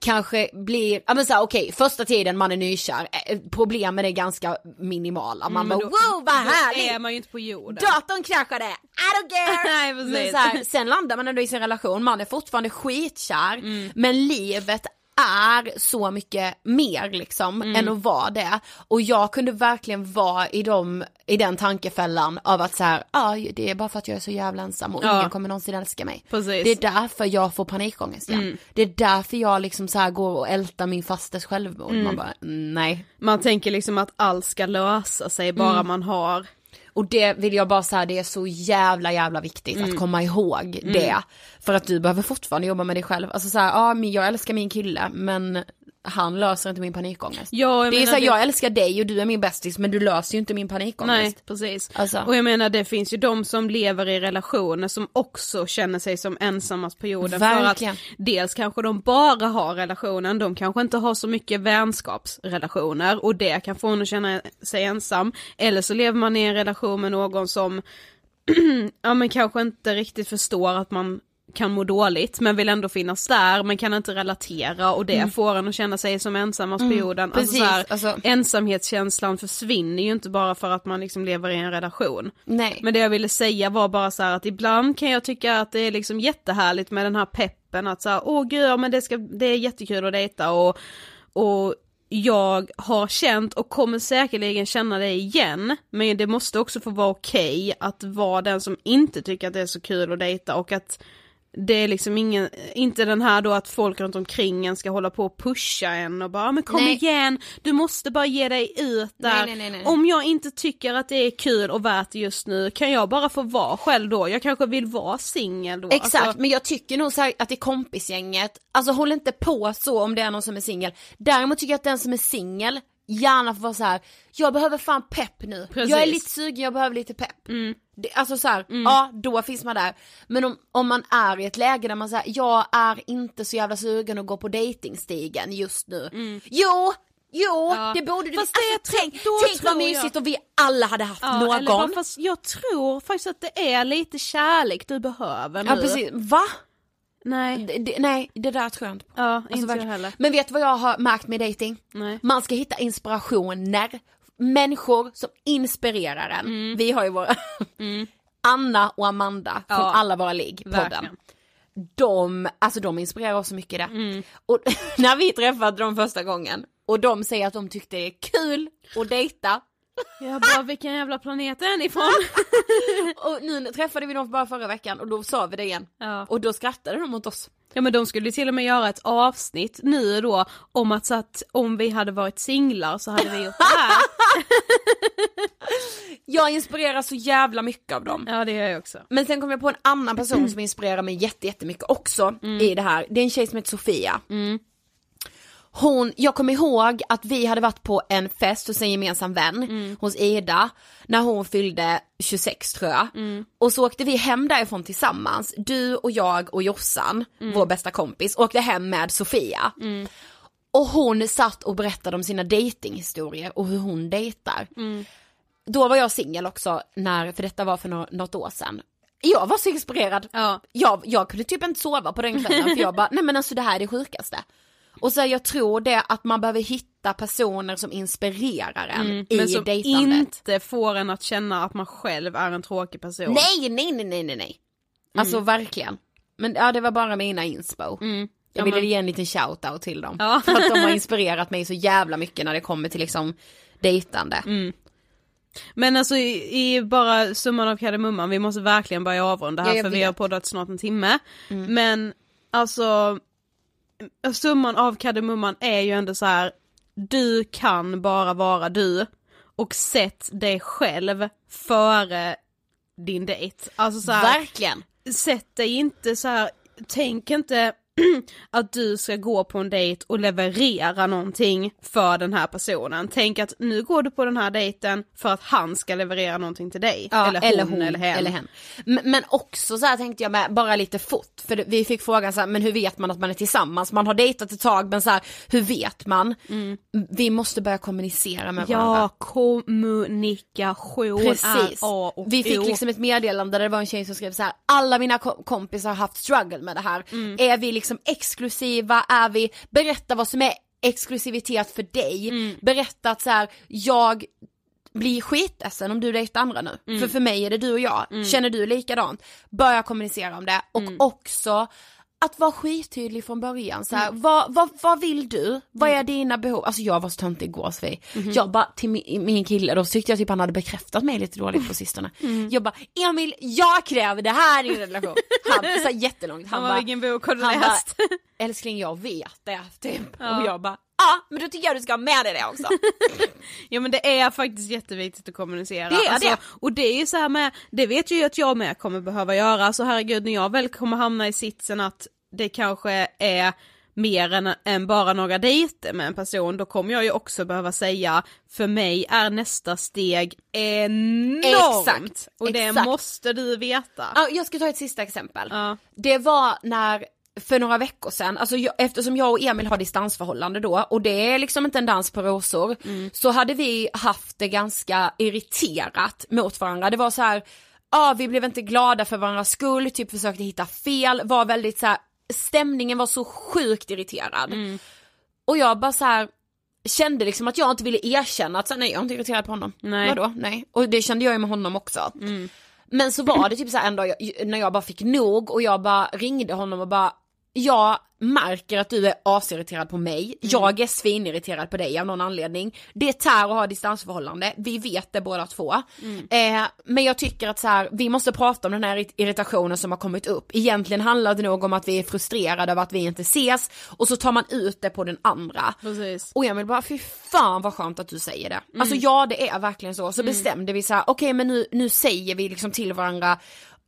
kanske blir, ja men såhär okej första tiden man är nykär, eh, problemen är ganska minimala. Man Men bara då- wow vad härligt! är man ju inte på jorden Datorn kraschade, I don't care! Nej, men så här, sen landar man ändå i sin relation, man är fortfarande skitkär, Mm. men livet är så mycket mer liksom Mm. än att vara det. Och jag kunde verkligen vara i, dem, i den tankefällan av att så här, ja det är bara för att jag är så jävla ensam och Ja. ingen kommer någonsin älska mig. Precis. Mm. Det är därför jag får panikångest igen. Det är därför jag liksom så här går och ältar min fastes självmord. Mm. Man bara, nej. Man tänker liksom att allt ska lösa sig bara man har Och det vill jag bara säga, det är så jävla jävla viktigt Mm. att komma ihåg det. För att du behöver fortfarande jobba med dig själv. Alltså såhär, ja men jag älskar min kille men han löser inte min panikångest. Ja, jag det är såhär, det- jag älskar dig och du är min bästis men du löser ju inte min panikångest. Nej, precis. Alltså. Och jag menar det finns ju de som lever i relationer som också känner sig som ensammast på jorden. Verkligen. För att dels kanske de bara har relationen, de kanske inte har så mycket vänskapsrelationer och det kan få en att känna sig ensam. Eller så lever man i en relation med någon som ja men kanske inte riktigt förstår att man kan må dåligt men vill ändå finnas där men kan inte relatera och det får en att känna sig som ensammast på jorden. precis, Alltså, så här, alltså- Ensamhetskänslan försvinner ju inte bara för att man liksom lever i en relation. Nej. Men det jag ville säga var bara så här att ibland kan jag tycka att det är liksom jättehärligt med den här peppen att så här, åh gud, ja, men det, ska, det är jättekul att dejta och, och jag har känt och kommer säkerligen känna det igen, men det måste också få vara okej att vara den som inte tycker att det är så kul att dejta och att det är liksom ingen, inte den här då att folk runt omkring en ska hålla på och pusha en och bara men kom Nej. igen, du måste bara ge dig ut där. Nej, nej. Om jag inte tycker att det är kul och värt det just nu, kan jag bara få vara själv då? Jag kanske vill vara singel då. Exakt, Alltså, men jag tycker nog så att i kompisgänget, alltså håll inte på så om det är någon som är singel. Däremot tycker jag att den som är singel gärna får vara så här. jag behöver fan pepp nu. Precis. Jag är lite sugen, jag behöver lite pepp. Det, alltså så här, ja då finns man där. Men om, om man är i ett läge där man säger jag är inte så jävla sugen att gå på datingstigen just nu. Jo, jo, Ja. det borde du Fast visst. det Alltså, tänk tänk vad tror jag- mysigt om vi alla hade haft ja, någon. eller fast jag tror faktiskt att det är lite kärlek du behöver nu. ja precis, va? Nej, Det, det, nej det där tror jag inte på. ja, inte jag heller. Men vet du vad jag har märkt med dating? Nej. Man ska hitta inspirationer, människor som inspirerar en. Mm. Vi har ju våra, Anna och Amanda från Ja, Alla våra ligg, podden. verkligen. De, alltså de inspirerar oss så mycket det. Mm. Och när vi träffade dem första gången och de säger att de tyckte det är kul att dejta. Jag bara, vilken jävla planet är ni ifrån? och nu träffade vi dem bara förra veckan och då sa vi det igen. Ja. Och då skrattade de åt oss. Ja men de skulle till och med göra ett avsnitt nu då om att, så att om vi hade varit singlar så hade vi gjort det här. Jag inspireras så jävla mycket av dem. Ja det gör jag också. Men sen kom jag på en annan person som inspirerar mig jätte, jättemycket också i det här. Det är en tjej som heter Sofia. Hon, jag kommer ihåg att vi hade varit på en fest hos en gemensam vän, hos Ida, när hon fyllde 26 tror jag. Och så åkte vi hem därifrån tillsammans, du och jag och Jossan, vår bästa kompis, åkte hem med Sofia. Och hon satt och berättade om sina datinghistorier och hur hon dejtar. Då var jag singel också, när, för detta var för nå- något år sedan. Jag var så inspirerad. Ja. Jag, jag kunde typ inte sova på den kvällen för jag bara, nej men alltså det här är det sjukaste. Och så jag tror det att man behöver hitta personer som inspirerar en i Mm, Men som dejtandet. inte får en att känna att man själv är en tråkig person. Nej, nej, nej, nej, nej, nej. Alltså verkligen. Men ja, det var bara mina inspo. Mm. Jag Ja, ville ge en liten shout-out till dem. Ja. För att de har inspirerat mig så jävla mycket när det kommer till liksom dejtande. Mm. Men alltså i, i bara summan av kardemumman, vi måste verkligen börja avrunda här Ja, för vi vet. Mm. har poddat snart en timme. Men alltså summan av kardemumman är ju ändå så här. du kan bara vara du och sätt dig själv före din dejt. Alltså så här, Verkligen. sätt dig inte så här, tänk inte att du ska gå på en dejt och leverera någonting för den här personen. Tänk att nu går du på den här dejten för att han ska leverera någonting till dig. Ja, eller, hon, eller hen. hen. M- Men också så här tänkte jag med, bara lite fort, för vi fick frågan så här, men hur vet man att man är tillsammans? Man har dejtat ett tag men så här, hur vet man? Vi måste börja kommunicera med varandra. Ja, kommunikation Precis. är A och Vi fick liksom ett meddelande där det var en tjej som skrev så här: alla mina ko- kompisar har haft struggle med det här. Mm. Är vi liksom exklusiva? Är vi, berätta vad som är exklusivitet för dig. Mm. Berätta att så här, jag blir skitledsen om du dejtar andra nu. Mm. För för mig är det du och jag. Känner du likadant? Börja kommunicera om det och Mm. också att vara skittydlig från början. Så Mm. här, vad, vad, vad vill du? Vad är dina behov? Alltså jag var så töntig igår Sofie. Mhm. Jag bara till min, min kille, då tyckte jag typ han hade bekräftat mig lite dåligt på sistone. Mm. Jag bara, Emil, jag kräver det här i en relation. Han, så här, jättelångt. Han Han bara, vilken bok har du han bara, läst? älskling jag vet det typ. Ja. Och jag bara, ja men då tycker jag du ska ha med dig det också. Ja men det är faktiskt jätteviktigt att kommunicera. Det är det. Och det är ju så här med, det vet ju att jag med kommer behöva göra, så herregud när jag väl kommer hamna i sitsen att det kanske är mer än, än bara några dejter med en person, då kommer jag ju också behöva säga, för mig är nästa steg enormt! Exakt, Och det exakt. måste du veta. Ja, jag ska ta ett sista exempel. Ja. Det var när, för några veckor sedan, alltså jag, eftersom jag och Emil har distansförhållande då och det är liksom inte en dans på rosor, så hade vi haft det ganska irriterat mot varandra. Det var så här, ja vi blev inte glada för varandras skull, typ försökte hitta fel, var väldigt så här, stämningen var så sjukt irriterad. Och jag bara så här kände liksom att jag inte ville erkänna att så, här, nej jag är inte irriterad på honom. Nej. Vadå? Nej. Och det kände jag ju med honom också. Men så var det typ så en dag jag, när jag bara fick nog och jag bara ringde honom och bara jag märker att du är asirriterad på mig, jag är svinirriterad på dig av någon anledning. Det tär att ha distansförhållande, vi vet det båda två. Eh, men jag tycker att så här, vi måste prata om den här irritationen som har kommit upp. Egentligen handlar det nog om att vi är frustrerade över att vi inte ses och så tar man ut det på den andra. Precis. Och jag vill bara, fy fan vad skönt att du säger det. Alltså ja det är verkligen så. Så bestämde vi så här: okej men nu, nu säger vi liksom till varandra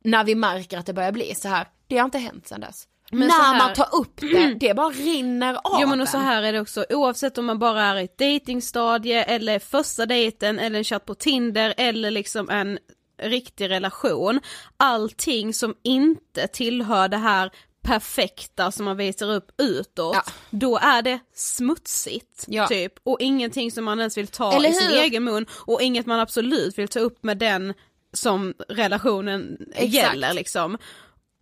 när vi märker att det börjar bli så här. Det har inte hänt sedan dess. Men när här- man tar upp det, det bara rinner av Jo men och så här är det också, oavsett om man bara är i ett datingstadie eller första dejten eller en chatt på Tinder eller liksom en riktig relation. Allting som inte tillhör det här perfekta som man visar upp utåt, Ja. då är det smutsigt Ja. typ och ingenting som man ens vill ta Eller i sin hur? egen mun och inget man absolut vill ta upp med den som relationen Exakt. gäller liksom.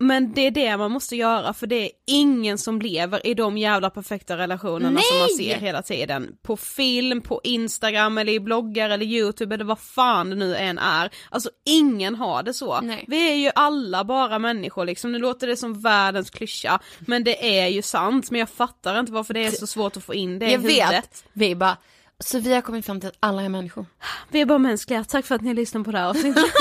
Men det är det man måste göra för det är ingen som lever i de jävla perfekta relationerna som man Nej! ser hela tiden. På film, på Instagram eller i bloggar eller youtube eller vad fan det nu än är. Alltså ingen har det så. Nej. Vi är ju alla bara människor liksom, nu låter det som världens klyscha men det är ju sant men jag fattar inte varför det är så svårt att få in det i Jag huvudet. vet, vi bara, så vi har kommit fram till att alla är människor. Vi är bara mänskliga, tack för att ni lyssnar på det här avsnittet.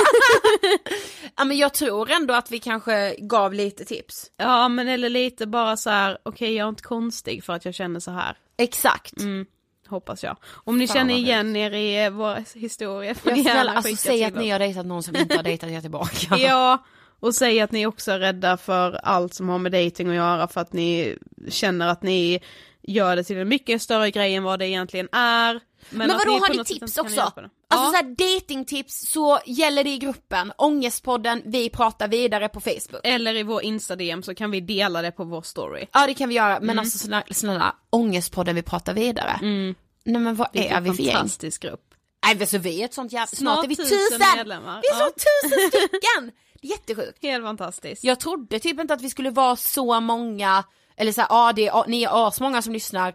Ja men jag tror ändå att vi kanske gav lite tips. ja men eller lite bara så här: okej jag är inte konstig för att jag känner så här. Exakt. Mm, hoppas jag. Om ni Fan, känner igen er i eh, vår historia får ni gärna alltså säg att ni har dejtat någon som inte har dejtat er tillbaka. Ja, och säg att ni också är rädda för allt som har med dating att göra för att ni känner att ni gör det till en mycket större grej än vad det egentligen är. Men, att vadå, har ni tips också? Alltså ja. såhär datingtips så gäller det i gruppen, Ångestpodden, vi pratar vidare på Facebook. Eller i vår Insta-DM så kan vi dela det på vår story. Ja det kan vi göra, men Mm. alltså snälla, snälla, Ångestpodden, vi pratar vidare. Nej men vad är Vilken vi för gäng? fantastisk grupp. Nej men så vi är ett sånt jävla, snart, Snart är vi tusen medlemmar. Vi är Ja. så tusen stycken! Det är jättesjukt. Helt fantastiskt. Jag trodde typ inte att vi skulle vara så många, eller såhär, ja det är, ni är asmånga som lyssnar,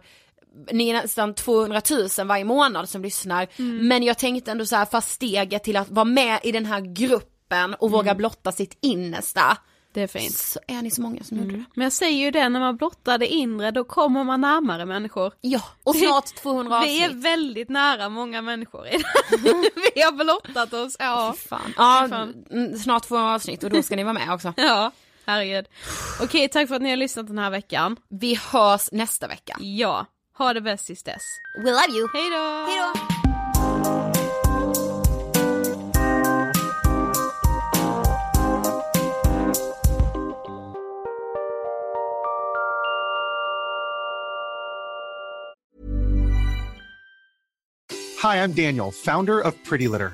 ni är nästan 200 000 varje månad som lyssnar, Mm. men jag tänkte ändå så här, fast steget till att vara med i den här gruppen och våga blotta sitt innersta, Det är fint. så är ni så många som gjorde det. Men jag säger ju det, när man blottar det inre då kommer man närmare människor. Ja, och snart 200 avsnitt. Vi är väldigt nära många människor idag. Vi har blottat oss, ja. Fy fan. Ja, fan. mm, snart 200 avsnitt och då ska ni vara med också. Ja, herregud. Okej, tack för att ni har lyssnat den här veckan. Vi hörs nästa vecka. Ja, ha det bäst tills dess. We love you. Hej då! Hej då! Hi, I'm Daniel, founder of Pretty Litter.